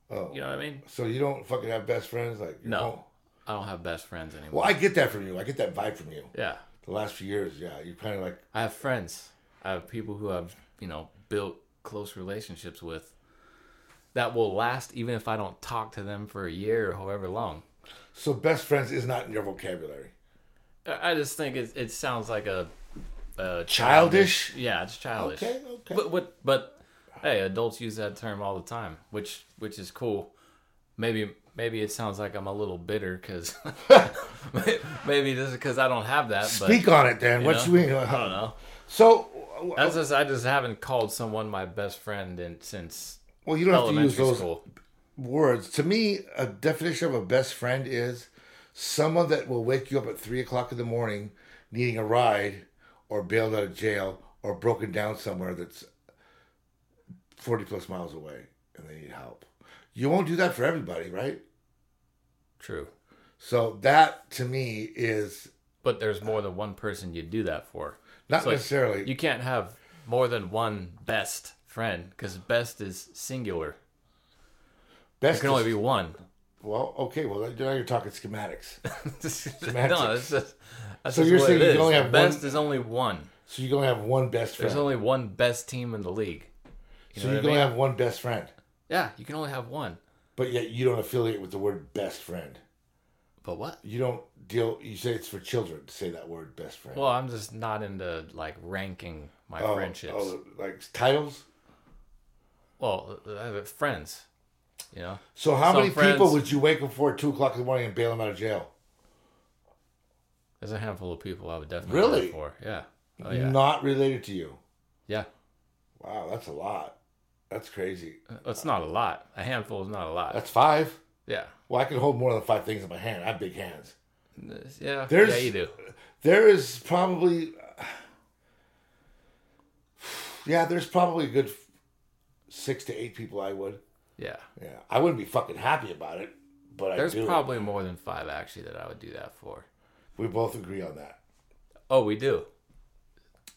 Oh, You know what I mean? so you don't fucking have best friends like No. home- I don't have best friends anymore. Well, I get that from you. I get that vibe from you. Yeah. The last few years, yeah, you're kind of like I have friends. I have people who I've, you know, built close relationships with that will last even if I don't talk to them for a year or however long. so. Best friends is not in your vocabulary. I just think it, it sounds like a, a Childish? Yeah, it's childish. Okay, okay. But what? But hey, adults use that term all the time, which which is cool. Maybe maybe it sounds like I'm a little bitter because maybe this is because I don't have that. But Speak on it, Dan. What you mean? I don't know. So, That's just I just haven't called someone my best friend in since well, you don't have to use those school. words. To me, a definition of a best friend is someone that will wake you up at three o'clock in the morning needing a ride or bailed out of jail or broken down somewhere that's 40 plus miles away and they need help. You won't do that for everybody, right? True, So that to me is but there's more than one person you do that for. not necessarily. You can't have more than one best friend because best is singular. There best can only is- be one. well, okay. Well, now you're talking schematics. no, Semantics. it's just, that's So you're saying you only have best one- is only one. So you're gonna have one best friend. There's only one best team in the league. You so know you're gonna mean? have one best friend, Yeah, you can only have one. but yet you don't affiliate with the word best friend. But what? You don't deal. You say it's for children to say that word best friend. Well, I'm just not into like ranking my oh, oh friendships. oh, like titles. Well, I have friends. You know, So how Some many friends- people would you wake up for at two o'clock in the morning and bail them out of jail? there's a handful of people I would definitely Really? for. Yeah. Oh yeah. Not related to you. Yeah. Wow, that's a lot. That's crazy. Uh, it's not a lot. A handful is not a lot. That's five. yeah. Well, I can hold more than five things in my hand. I have big hands. Yeah. There's- yeah, you do. There is probably, yeah, there's probably a good six to eight people I would. Yeah. Yeah, I wouldn't be fucking happy about it, but There's probably more than five actually that I would do that for. we both agree on that. Oh, we do.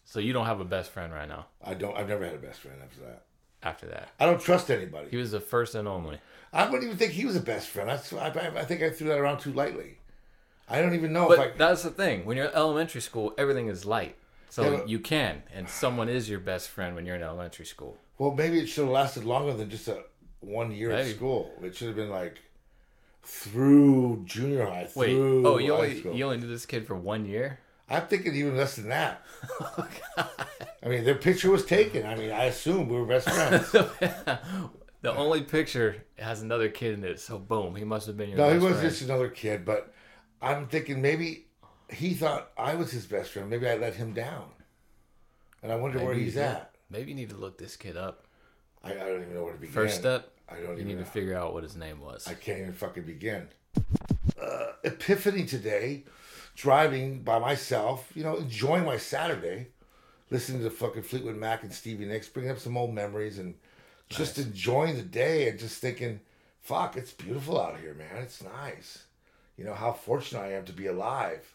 So you don't have a best friend right now. I don't. I've never had a best friend after that. After that, I don't trust anybody. he was the first and only. I wouldn't even think he was a best friend. I, I I think I threw that around too lightly. I don't even know But if I. that's the thing. When you're in elementary school, everything is light. So Yeah, but- you can, and someone is your best friend when you're in elementary school. Well, maybe it should have lasted longer than just a one year at school. It should have been like through junior high. Wait, through oh, you only school. you only knew this kid for one year? I'm thinking even less than that. Oh, I mean, their picture was taken. I mean, I assume we were best friends. the only picture has another kid in it, so boom, he must have been your best friend. no, he was friend. just another kid, but I'm thinking maybe he thought I was his best friend. Maybe I let him down, and I wonder where Maybe you he's at. Maybe you need to look this kid up. I, I don't even know where to begin. First step, I don't you even need know. to figure out what his name was. I can't even fucking begin. Uh, epiphany today, driving by myself, you know, enjoying my Saturday, listening to fucking Fleetwood Mac and Stevie Nicks, bringing up some old memories and just enjoying the day and just thinking, fuck, it's beautiful out here, man. It's nice. You know, how fortunate I am to be alive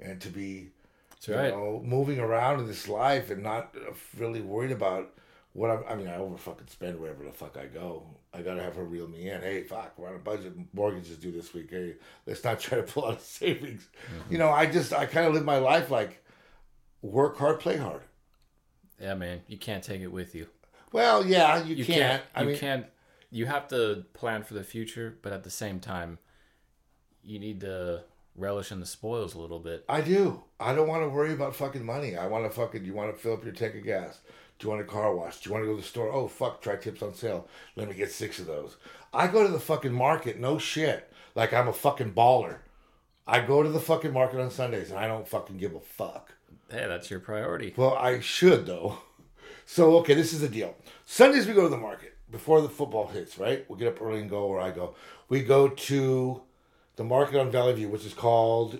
and to be, That's you right. know, moving around in this life and not really worried about what I'm, I mean, I over fucking spend wherever the fuck I go. I gotta have her reel me in. Hey, fuck, we're on a budget. Mortgages due this week. Hey, let's not try to pull out of savings. Mm-hmm. You know, I just, I kind of live my life like work hard, play hard. Yeah, man, you can't take it with you. Well, yeah, you, You can't. can't. I you mean, can't. You have to plan for the future, but at the same time, you need to relish in the spoils a little bit. I do. I don't want to worry about fucking money. I want to fucking. You want to fill up your tank of gas? Do you want a car wash? Do you want to go to the store? Oh fuck, Tri tips on sale. Let me get six of those. I go to the fucking market. No shit. Like I'm a fucking baller. I go to the fucking market on Sundays and I don't fucking give a fuck. Hey, that's your priority. Well, I should though. So okay, this is the deal. Sundays we go to the market before the football hits. Right, we get up early and go where I go. We go to the market on Valley View, which is called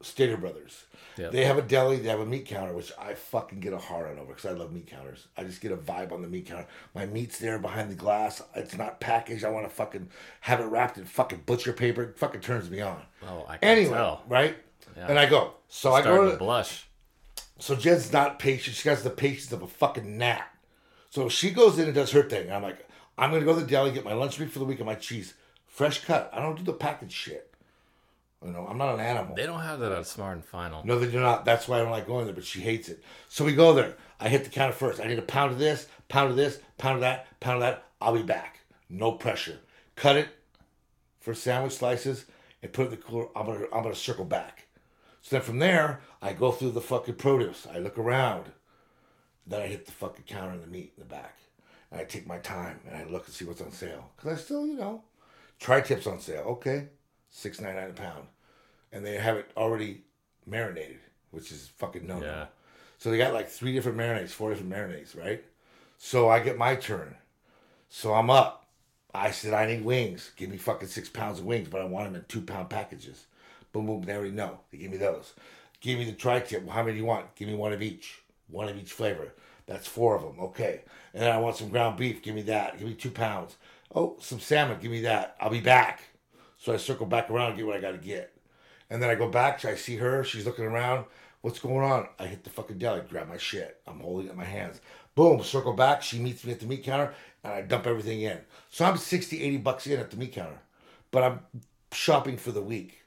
Stater Brothers. Yep. They have a deli. They have a meat counter, which I fucking get a hard on over because I love meat counters. I just get a vibe on the meat counter. My meat's there behind the glass. It's not packaged. I want to fucking have it wrapped in fucking butcher paper. It fucking turns me on. Oh, I can Anyway, tell. right? Yeah. And I go. So I go to to blush. so Jen's not patient. She has the patience of a fucking gnat. So she goes in and does her thing. I'm like, I'm gonna go to the deli, get my lunch meat for the week and my cheese. Fresh cut. I don't do the packaged shit. You know, I'm not an animal. They don't have that at Smart and Final. No, they do not. That's why I don't like going there, but she hates it. So we go there. I hit the counter first. I need a pound of this, pound of this, pound of that, pound of that. I'll be back. No pressure. Cut it for sandwich slices and put it in the cooler. I'm gonna I'm gonna circle back. So then from there, I go through the fucking produce. I look around. Then I hit the fucking counter and the meat in the back. And I take my time and I look and see what's on sale. Because I still, you know, tri tips on sale. Okay. Six ninety nine a pound. And they have it already marinated, which is fucking no. Yeah. So they got like three different marinades, four different marinades, right? So I get my turn. So I'm up. I said I need wings. Give me fucking six pounds of wings, but I want them in two pound packages. Boom, boom. They already know. They give me those. Give me the tri tip. Well, how many do you want? Give me one of each. One of each flavor. That's four of them. Okay. And then I want some ground beef. Give me that. Give me two pounds. Oh, some salmon. Give me that. I'll be back. So I circle back around and get what I got to get. And then I go back. I see her. She's looking around. What's going on? I hit the fucking deli, grab my shit. I'm holding it in my hands. Boom, circle back. She meets me at the meat counter, and I dump everything in. So I'm 60, 80 bucks in at the meat counter. But I'm shopping for the week.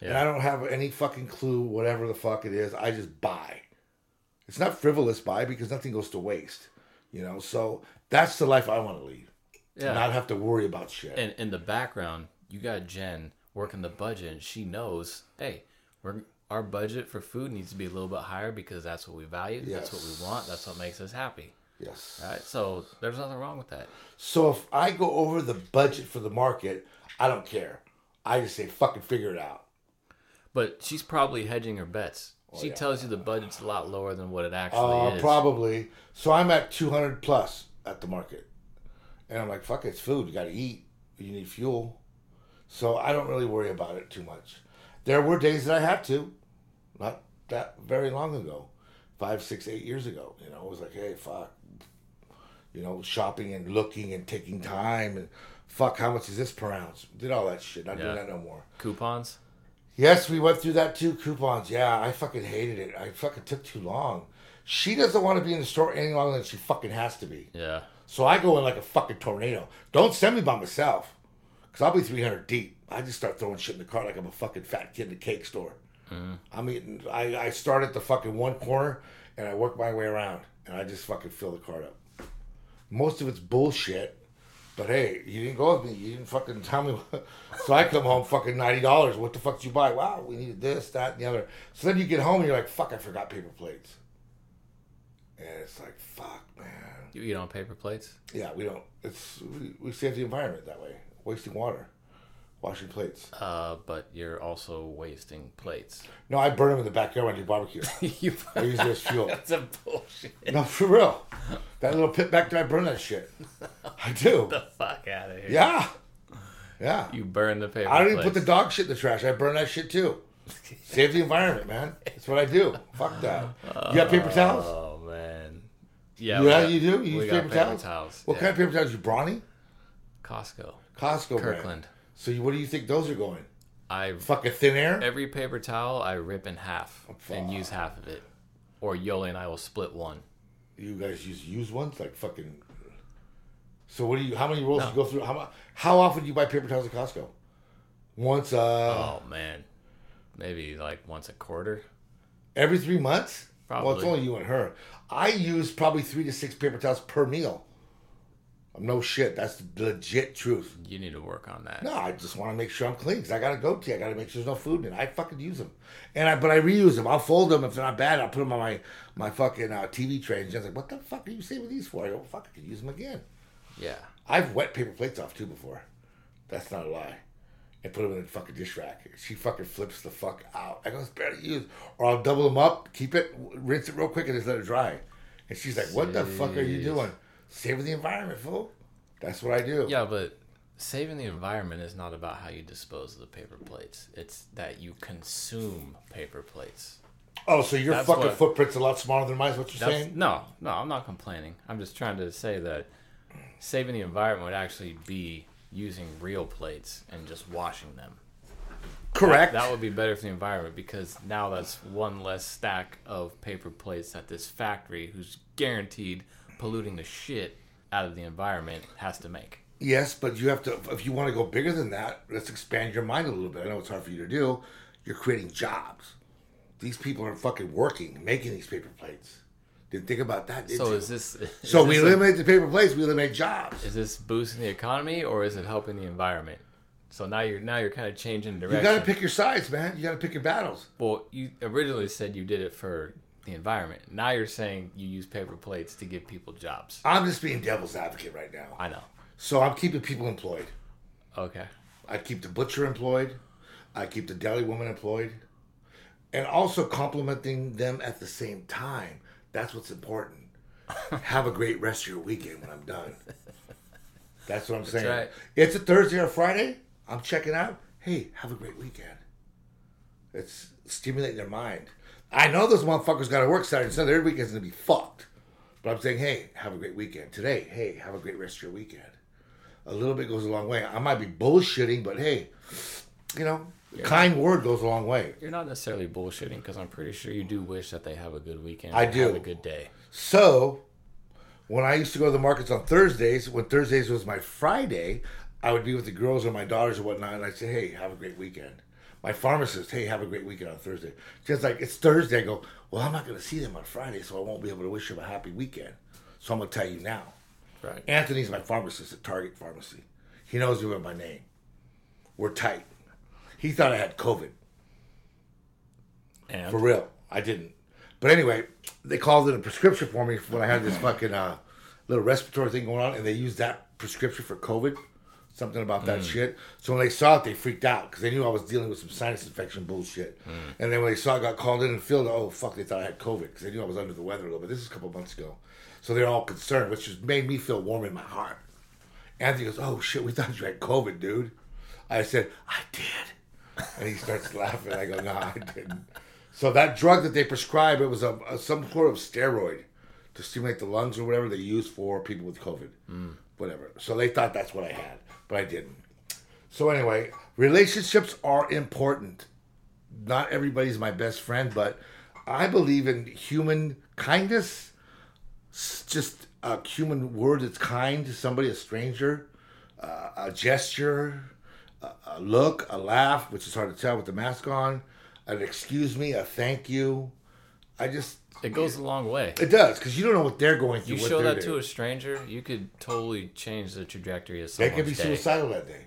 And I don't have any fucking clue, whatever the fuck it is. I just buy. It's not frivolous buy because nothing goes to waste. You know, so that's the life I want to lead. Yeah. Not have to worry about shit. And in the background, you got Jen working the budget, and she knows, hey, we're our budget for food needs to be a little bit higher because that's what we value. That's what we want. That's what makes us happy. yes. Right? So there's nothing wrong with that. So if I go over the budget for the market, I don't care. I just say fucking figure it out. But she's probably hedging her bets. she Oh, yeah. tells you the budget's a lot lower than what it actually Uh, is. probably. So I'm at 200 plus at the market. And I'm like, fuck, it's food. You got to eat. You need fuel. So I don't really worry about it too much. There were days that I had to. Not that very long ago. Five, six, eight years ago. You know, it was like, hey, fuck. You know, shopping and looking and taking time and fuck, how much is this per ounce? Did all that shit. Not doing that no more. Coupons. Yes, we went through that too. Coupons. Yeah, I fucking hated it. I fucking took too long. She doesn't want to be in the store any longer than she fucking has to be. Yeah. So I go in like a fucking tornado. Don't send me by myself. Because I'll be 300 deep. I just start throwing shit in the cart like I'm a fucking fat kid in a cake store. Mm-hmm. I'm eating, I, I start at the fucking one corner and I work my way around. And I just fucking fill the cart up. Most of it's bullshit. But hey, you didn't go with me. You didn't fucking tell me. What. So I come home fucking ninety dollars. What the fuck did you buy? Wow, we needed this, that, and the other. So then you get home and you're like, fuck, I forgot paper plates. And it's like, fuck, man. You eat on paper plates. Yeah, we don't. It's we, we save the environment that way. Wasting water, washing plates. Uh, but you're also wasting plates. No, I burn them in the backyard when I do barbecue. you I use it as fuel. That's a bullshit. No, for real. That little pit back there, I burn that shit. I do. the fuck out of here. Yeah, yeah. You burn the paper. I don't even put the dog shit in the trash. I burn that shit too. Save the environment, man. That's what I do. Fuck that. You got paper towels? Oh man. Yeah. Yeah, we you do? You we use got paper towels? What yeah. kind of paper towels? You brawny? Costco. Costco brand. Kirkland. So you, what do you think those are going? I Fucking thin air? every paper towel I rip in half and use half of it, or Yoli and I will split one. You guys just use used ones like fucking. So what do you? How many rolls No. do you go through? How How often do you buy paper towels at Costco? Once, uh, Oh man, maybe like once a quarter. every three months. Well, it's only you and her. I use probably three to six paper towels per meal. I'm no shit. That's the legit truth. You need to work on that. No, I just want to make sure I'm clean because I got to go to. I got to make sure there's no food in it. I fucking use them, and I but I reuse them. I'll fold them if they're not bad. I'll put them on my my fucking uh, TV tray. And Jen's like, "What the fuck are you saving these for?" I go, "Fuck, I could use them again." Yeah. I've wet paper plates off too before. That's not a lie. And put them in the fucking dish rack. She fucking flips the fuck out. I go, it's barely used. Or I'll double them up, keep it, rinse it real quick, and just let it dry. And she's like, what the fuck are you doing? Saving the environment, fool. That's what I do. Yeah, but saving the environment is not about how you dispose of the paper plates. It's that you consume paper plates. Oh, so your That's fucking what- footprint's a lot smaller than mine. Is what you're saying? no, no, I'm not complaining. I'm just trying to say that saving the environment would actually be using real plates and just washing them. Correct. That would be better for the environment because now that's one less stack of paper plates at this factory, who's guaranteed polluting the shit out of the environment, has to make. Yes, but you have to. If you want to go bigger than that, let's expand your mind a little bit. I know it's hard for you to do. You're creating jobs. These people are fucking working, making these paper plates. Didn't think about that. Did So you? is this? Is so we this a- eliminate the paper plates. We eliminate jobs. is this boosting the economy or is it helping the environment? So now you're now you're kind of changing direction. You got to pick your sides, man. You got to pick your battles. Well, you originally said you did it for the environment. Now you're saying you use paper plates to give people jobs. I'm just being devil's advocate right now. I know. So I'm keeping people employed. Okay. I keep the butcher employed. I keep the deli woman employed. And also complimenting them at the same time. That's what's important. Have a great rest of your weekend when I'm done. That's what I'm saying. right. It's a Thursday or Friday. I'm checking out. Hey, have a great weekend. It's stimulating their mind. I know those motherfuckers got to work Saturday and Sunday. Their weekend's going to be fucked. But I'm saying, hey, have a great weekend. Today, hey, have a great rest of your weekend. A little bit goes a long way. I might be bullshitting, but hey, you know, kind word goes a long way. You're not necessarily bullshitting because I'm pretty sure you do wish that they have a good weekend. I do. Have a good day. So, when I used to go to the markets on Thursdays, when Thursdays was my Friday, I would be with the girls or my daughters or whatnot, and I'd say, hey, have a great weekend. My pharmacist, hey, have a great weekend on Thursday. Just like it's Thursday, I go, well, I'm not going to see them on Friday, so I won't be able to wish them a happy weekend. So I'm going to tell you now. Right. Anthony's my pharmacist at Target Pharmacy. He knows me by my name. We're tight. He thought I had COVID. And For real. I didn't. But anyway, they called in a prescription for me when I had this fucking uh, little respiratory thing going on, and they used that prescription for COVID. Something about that mm. shit. So when they saw it, they freaked out because they knew I was dealing with some sinus infection bullshit. Mm. And then when they saw I got called in and filled, oh fuck, they thought I had COVID because they knew I was under the weather a little bit. This is a couple months ago, so they're all concerned, which just made me feel warm in my heart. Anthony goes, "Oh shit, we thought you had COVID, dude." I said, "I did," and he starts laughing. I go, "No, I didn't." So that drug that they prescribed, it was a, a some sort of steroid to stimulate the lungs or whatever they use for people with COVID, mm. Whatever. So they thought that's what I had, but I didn't. So anyway, relationships are important. Not everybody's my best friend, but I believe in human kindness. S- Just a human word that's kind to somebody, a stranger, uh, a gesture, a, a look, a laugh, which is hard to tell with the mask on, an excuse me, a thank you. I just it goes a long way. it does because you don't know what they're going through. You show that to a stranger, you could totally change the trajectory of They someone's could be day. suicidal that day.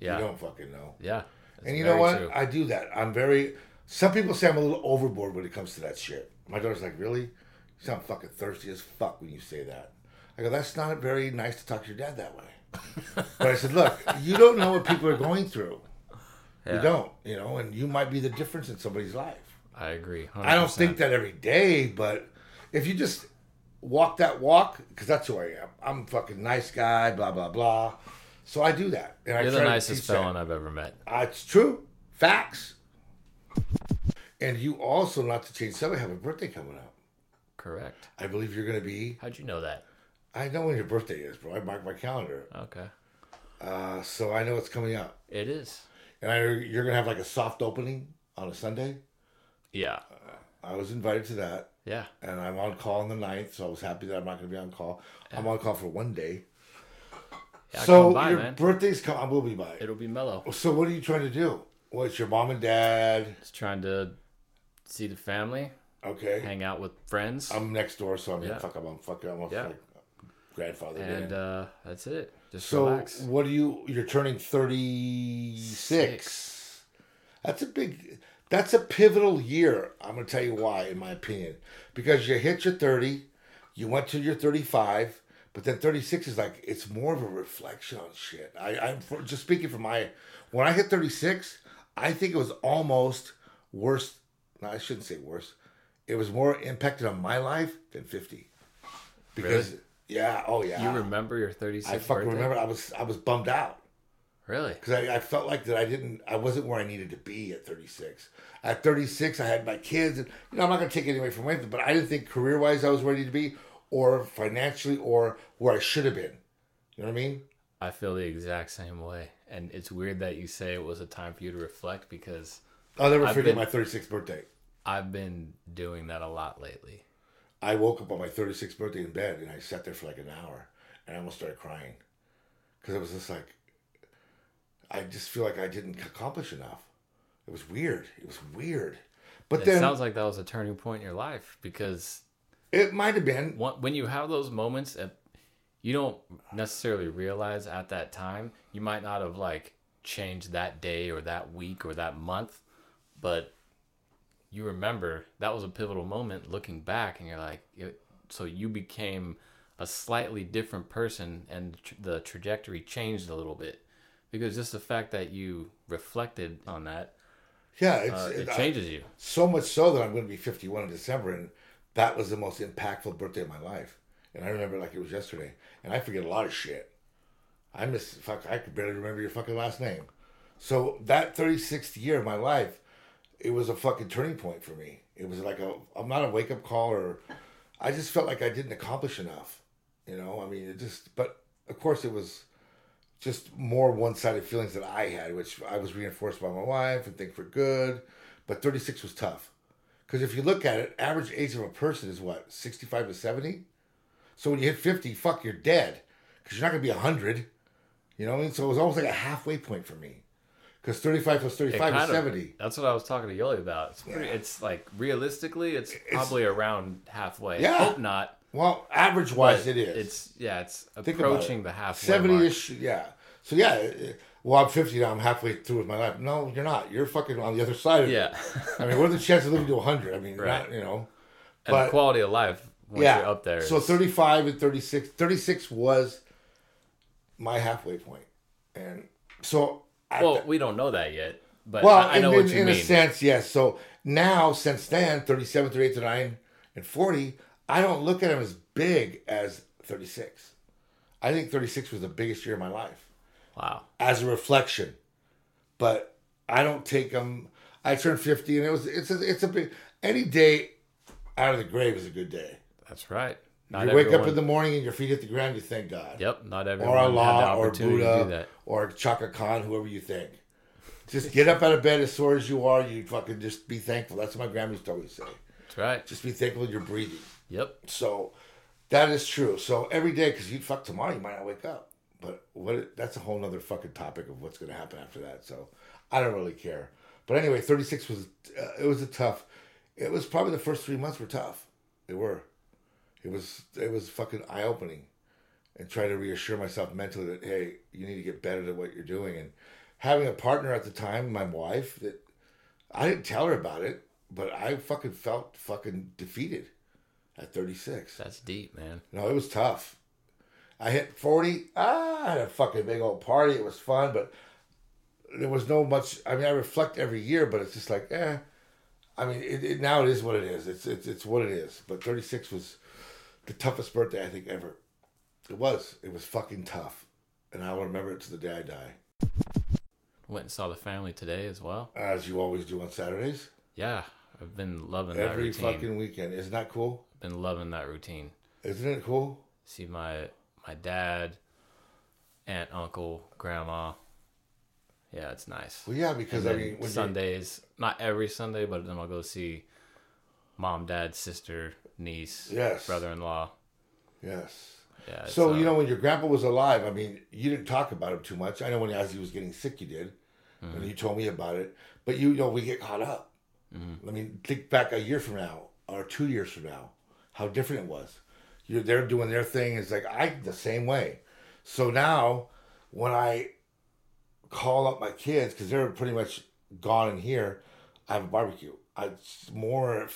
Yeah. You don't fucking know. Yeah. And you know what? true. I do that. I'm very. Some people say I'm a little overboard when it comes to that shit. My daughter's like, "Really? You sound fucking thirsty as fuck when you say that." I go, "That's not very nice to talk to your dad that way." but I said, "Look, you don't know what people are going through. You don't, you know, and you might be the difference in somebody's life." I agree. 100%. I don't think that every day, but if you just walk that walk, because that's who I am. I'm a fucking nice guy, blah blah blah. So I do that, and You're the nicest that. felon I've ever met. Uh, it's true. Facts. And you also, not to change subject, have a birthday coming up. Correct. I believe you're going to be. How'd you know that? I know when your birthday is, bro. I mark my calendar. Okay. Uh, so I know it's coming up. It is. And I you're going to have like a soft opening on a Sunday. Yeah. I was invited to that. Yeah. And I'm on call on the 9th, so I was happy that I'm not going to be on call. I'm on call for one day. Yeah, so by, your man. birthday's come. I will be by. It'll be mellow. So what are you trying to do? What's your mom and dad? Just trying to see the family, Okay. hang out with friends, I'm next door, so I'm Yeah. yeah. fuck. I'm on fucking. I'm on Yeah. grandfather. and uh, that's it. Just so relax. what do you? You're turning thirty six. That's a big. That's a pivotal year. I'm gonna tell you why, in my opinion, because you hit your thirty, you went to your thirty five, but then thirty six is like it's more of a reflection on shit. I, I'm for, just speaking from my. When I hit thirty six, I think it was almost worse. No, I shouldn't say worse. It was more impacted on my life than fifty. Because Really? yeah, oh yeah. You remember your 36th I fucking birthday? remember I was I was bummed out. Really? because I, I felt like that I didn't, I wasn't where I needed to be at 36. At 36, I had my kids, and you know, I'm not going to take any away from anything, but I didn't think career wise I was ready to be, or financially, or where I should have been. You know what I mean? I feel the exact same way. And it's weird that you say it was a time for you to reflect because I'll never I've forget been- my 36th birthday. I've been doing that a lot lately. I woke up on my 36th birthday in bed, and I sat there for like an hour, and I almost started crying because it was just like I just feel like I didn't accomplish enough. It was weird. It was weird. But then It then sounds like that was a turning point in your life because it might have been. when you have those moments, you don't necessarily realize at that time. You might not have like changed that day or that week or that month, but you remember that was a pivotal moment looking back, and you're like, it, so you became a slightly different person, and tr- the trajectory changed a little bit because just the fact that you reflected on that, Yeah, it's, uh, it I- changes you. so much so that I'm going to be 51 in December, and that was the most impactful birthday of my life. And I remember it like it was yesterday. And I forget a lot of shit. I miss fuck. I could barely remember your fucking last name. So that 36th year of my life, it was a fucking turning point for me. It was like a. I'm not a wake up call, or I just felt like I didn't accomplish enough. You know, I mean, it just. But of course, it was just more one sided feelings that I had, which I was reinforced by my wife and think for good. But 36 was tough. Because if you look at it, average age of a person is what, 65 to 70? So when you hit 50, fuck, you're dead. Because you're not going to be 100. You know what I mean? So it was almost like a halfway point for me. Because 35 35 is kind of- 70. That's what I was talking to Yoli about. It's pretty. Yeah. It's like realistically, it's, probably around halfway. Yeah. Hope not. Well, average wise, it is. It's yeah. It's Think about approaching it. the halfway 70 mark. ish, yeah. So yeah, well, I'm 50 now. I'm halfway through with my life. No, you're not. You're fucking on the other side of it. Yeah, I mean, what are the chances of living to 100? I mean, Right. not, you know. and But- quality of life once yeah. you're up there. So is- 35 and 36. 36 was my halfway point. And so. at well, the- we don't know that yet, but well, I, I know in, what you in mean. a sense, yes. So now, since then, 37, 38, 39, and 40, I don't look at them as big as 36. I think 36 was the biggest year of my life wow. as a reflection. But I don't take them. I turned 50, and it was it's a, it's a big any day out of the grave is a good day. That's right. You Not wake up in the morning and your feet hit the ground, you thank God. Yep. Not everyone Or Allah, or opportunity to do Buddha, or Chaka Khan, whoever you think. Just get up out of bed as sore as you are. You fucking just be thankful. That's what my grandma used to always say. That's right. Just be thankful you're breathing. Yep. So that is true. So every day, because you fuck tomorrow, you might not wake up. But what? That's a whole nother fucking topic of what's going to happen after that. So I don't really care. But anyway, 36 was uh, it was a tough. It was probably the first three months were tough. They were. It was it was fucking eye opening, and trying to reassure myself mentally that hey, you need to get better at what you're doing. And having a partner at the time, my wife, that I didn't tell her about it, but I fucking felt fucking defeated at 36. That's deep, man. No, it was tough. I hit 40. Ah, I had a fucking big old party. It was fun, but there was no much. I mean, I reflect every year, but it's just like, eh. I mean, it, it, now it is what it is. It's, it's it's what it is. But 36 was the toughest birthday I think ever. It was. It was fucking tough, and I will remember it to the day I die, Went and saw the family today as well. as you always do on Saturdays. Yeah, I've been loving that Every fucking weekend. Isn't that cool? Been loving that routine. Isn't it cool? See my my dad, aunt, uncle, grandma. Yeah, it's nice. Well, yeah, because I mean, when you- Sundays, not every Sunday, but then I'll go see mom, dad, sister, niece, Yes. brother-in-law. yes. Yeah. So uh, you know when your grandpa was alive, I mean, you didn't talk about him too much. I know when as he was getting sick, you did, Mm-hmm. and you told me about it. But you, you know, we get caught up. Mm-hmm. I mean, think back a year from now or two years from now, how different it was. You're they're doing their thing. It's like I the same way. So now, when I call up my kids because they're pretty much gone in here, I have a barbecue. I it's more.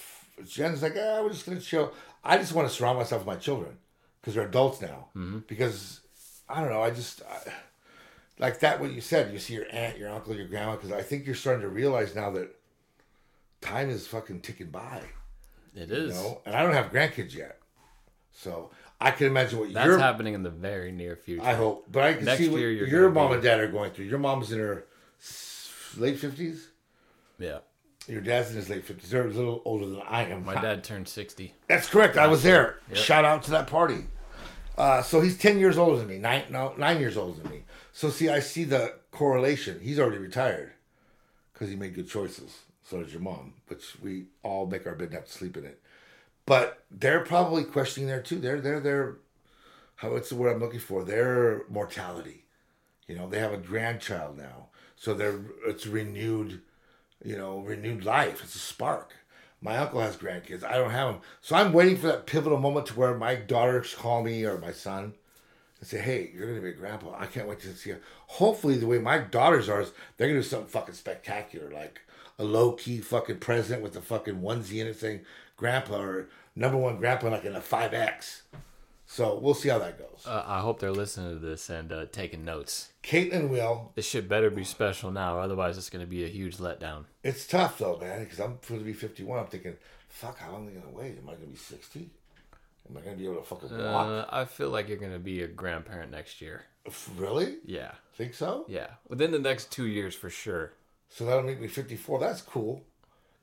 Jen's like, ah, we're just gonna chill. I just want to surround myself with my children because they're adults now. Because I don't know. I just I, like that. What you said. You see your aunt, your uncle, your grandma. Because I think you're starting to realize now that time is fucking ticking by. It You know, and I don't have grandkids yet, so I can imagine what That's happening in the very near future. I hope, but I can Next see what your mom be- and dad are going through. Your mom's in her late fifties. yeah. Your dad's in his late fifties. They're a little older than I am. My dad turned 60. That's correct. I was there. Yep. Shout out to that party. Uh, so he's ten years older than me. Nine, no, nine years older than me. So see, I see the correlation. He's already retired because he made good choices. So does your mom, which we all make our bed have to sleep in it. But they're probably questioning there too. They're they're they're how what's the word I'm looking for? Their mortality. You know, they have a grandchild now, so they're it's renewed you know, renewed life. It's a spark. My uncle has grandkids. I don't have them. So I'm waiting for that pivotal moment to where my daughters call me or my son and say, hey, you're going to be a grandpa. I can't wait to see you. Hopefully, the way my daughters are, is they're going to do something fucking spectacular, like a low key fucking president with a fucking onesie in it saying grandpa or number one grandpa, like in a 5X. So we'll see how that goes. Uh, I hope they're listening to this and uh, taking notes. Caitlin will. This shit better be special now, otherwise it's going to be a huge letdown. It's tough though, man, because I'm going to be 51. I'm thinking, fuck, how long am I going to wait? Am I going to be 60? Am I going to be able to fucking walk? Uh, I feel like you're going to be a grandparent next year. Really? Yeah. Think so? Yeah. Within the next two years for sure. So that'll make me 54. That's cool.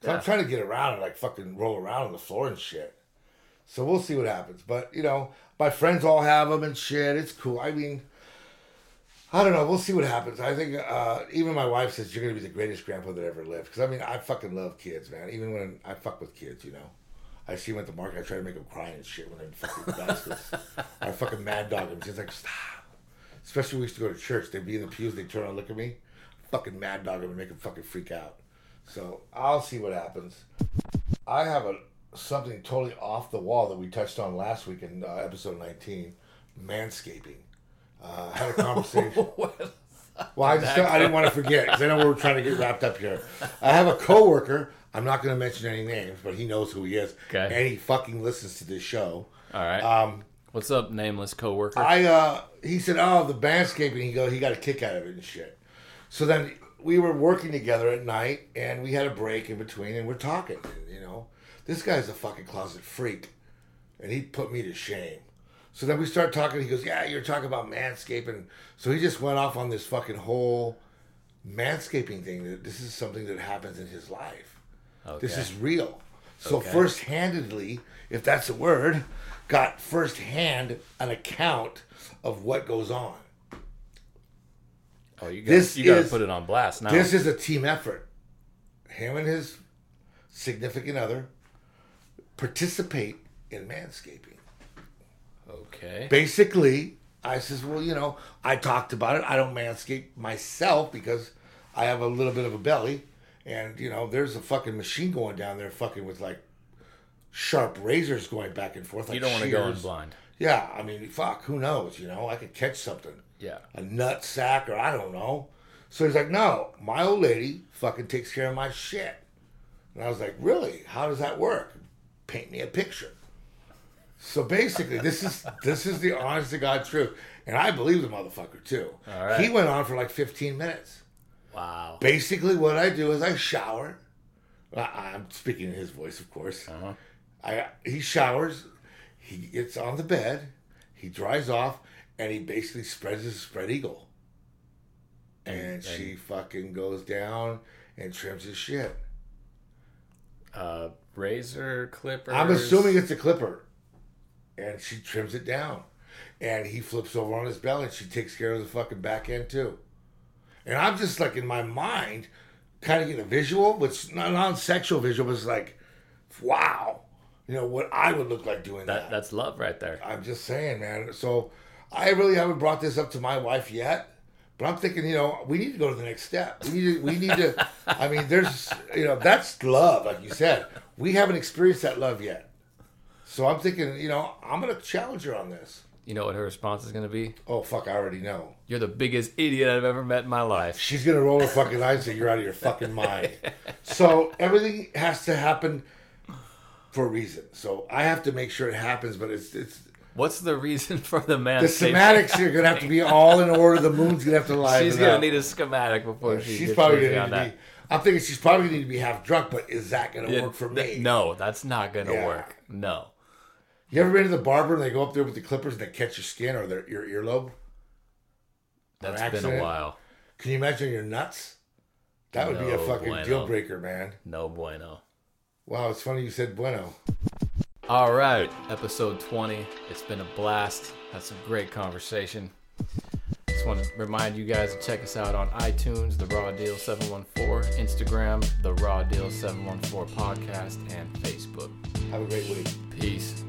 Yeah. I'm trying to get around and like fucking roll around on the floor and shit. So we'll see what happens. But, you know, my friends all have them and shit. It's cool. I mean, I don't know. We'll see what happens. I think uh, even my wife says you're going to be the greatest grandpa that ever lived. Because, I mean, I fucking love kids, man. Even when I fuck with kids, you know. I see them at the market. I try to make them cry and shit when they're fucking bastards. I fucking mad dog them. She's like, stop. Especially when we used to go to church. They'd be in the pews. They'd turn around and look at me. Fucking mad dog them and make him fucking freak out. So I'll see what happens. I have a something totally off the wall that we touched on last week in uh, episode 19 manscaping. Uh, I had a conversation. Well, I just I didn't want to forget because I know we're trying to get wrapped up here. I have a coworker. I'm not going to mention any names, but he knows who he is, Okay. and he fucking listens to this show. All right. Um, What's up, nameless coworker? I uh, he said, "Oh, the manscaping." He go, he got a kick out of it and shit. So then we were working together at night, and we had a break in between, and we're talking. You know, this guy's a fucking closet freak, and he put me to shame. So then we start talking. He goes, "Yeah, you're talking about manscaping." So he just went off on this fucking whole manscaping thing. That this is something that happens in his life. okay. This is real. So Okay. first-handedly, if that's a word, got first-hand an account of what goes on. Oh, you got this you got to put it on blast now. This is a team effort. Him and his significant other participate in manscaping. okay. Basically, I says, well, you know, I talked about it. I don't manscape myself because I have a little bit of a belly, and you know, there's a fucking machine going down there, fucking with like sharp razors going back and forth. Like you don't want to go in blind. Yeah, I mean, fuck, who knows? You know, I could catch something, Yeah. a nut sack, or I don't know. So he's like, no, my old lady fucking takes care of my shit. And I was like, really? How does that work? Paint me a picture. So basically, this is this is the honest to God truth, and I believe the motherfucker too. All right. He went on for like 15 minutes. Wow. Basically, what I do is I shower. I, I'm speaking in his voice, of course. Uh-huh. I he showers, he gets on the bed, he dries off, and he basically spreads his spread eagle. And, And- she fucking goes down and trims his shit. Uh, razor clipper. I'm assuming it's a clipper. And she trims it down. And he flips over on his belly and she takes care of the fucking back end too. And I'm just like in my mind, kind of getting a visual, but it's not non sexual visual, but it's like, wow. You know, what I would look like doing that. that. That's love right there. I'm just saying, man. So I really haven't brought this up to my wife yet, but I'm thinking, you know, we need to go to the next step. We need to, we need to. I mean, there's, you know, that's love, like you said. We haven't experienced that love yet. So I'm thinking, you know, I'm gonna challenge her on this. You know what her response is going to be? Oh fuck, I already know. You're the biggest idiot I've ever met in my life. She's gonna roll her fucking eyes and say you're out of your fucking mind. So everything has to happen for a reason. So I have to make sure it happens, but it's it's What's the reason for the man? the schematics are gonna have to be all in order. The moon's gonna have to lie. She's gonna need a schematic before she She's probably gonna on need to that. be. I'm thinking she's probably gonna need to be half drunk, but is that gonna Yeah, work for th- me? No, that's not gonna Yeah. work. No. You ever been to the barber and they go up there with the clippers and they catch your skin or their, your earlobe? That's been a while. Can you imagine your nuts? That would be a fucking bueno. deal breaker, man. No bueno. Wow, it's funny you said bueno. All right, episode 20. It's been a blast. Had some great conversation. Just want to remind you guys to check us out on iTunes, The Raw Deal 714, Instagram, The Raw Deal 714 Podcast, and Facebook. Have a great week. Peace.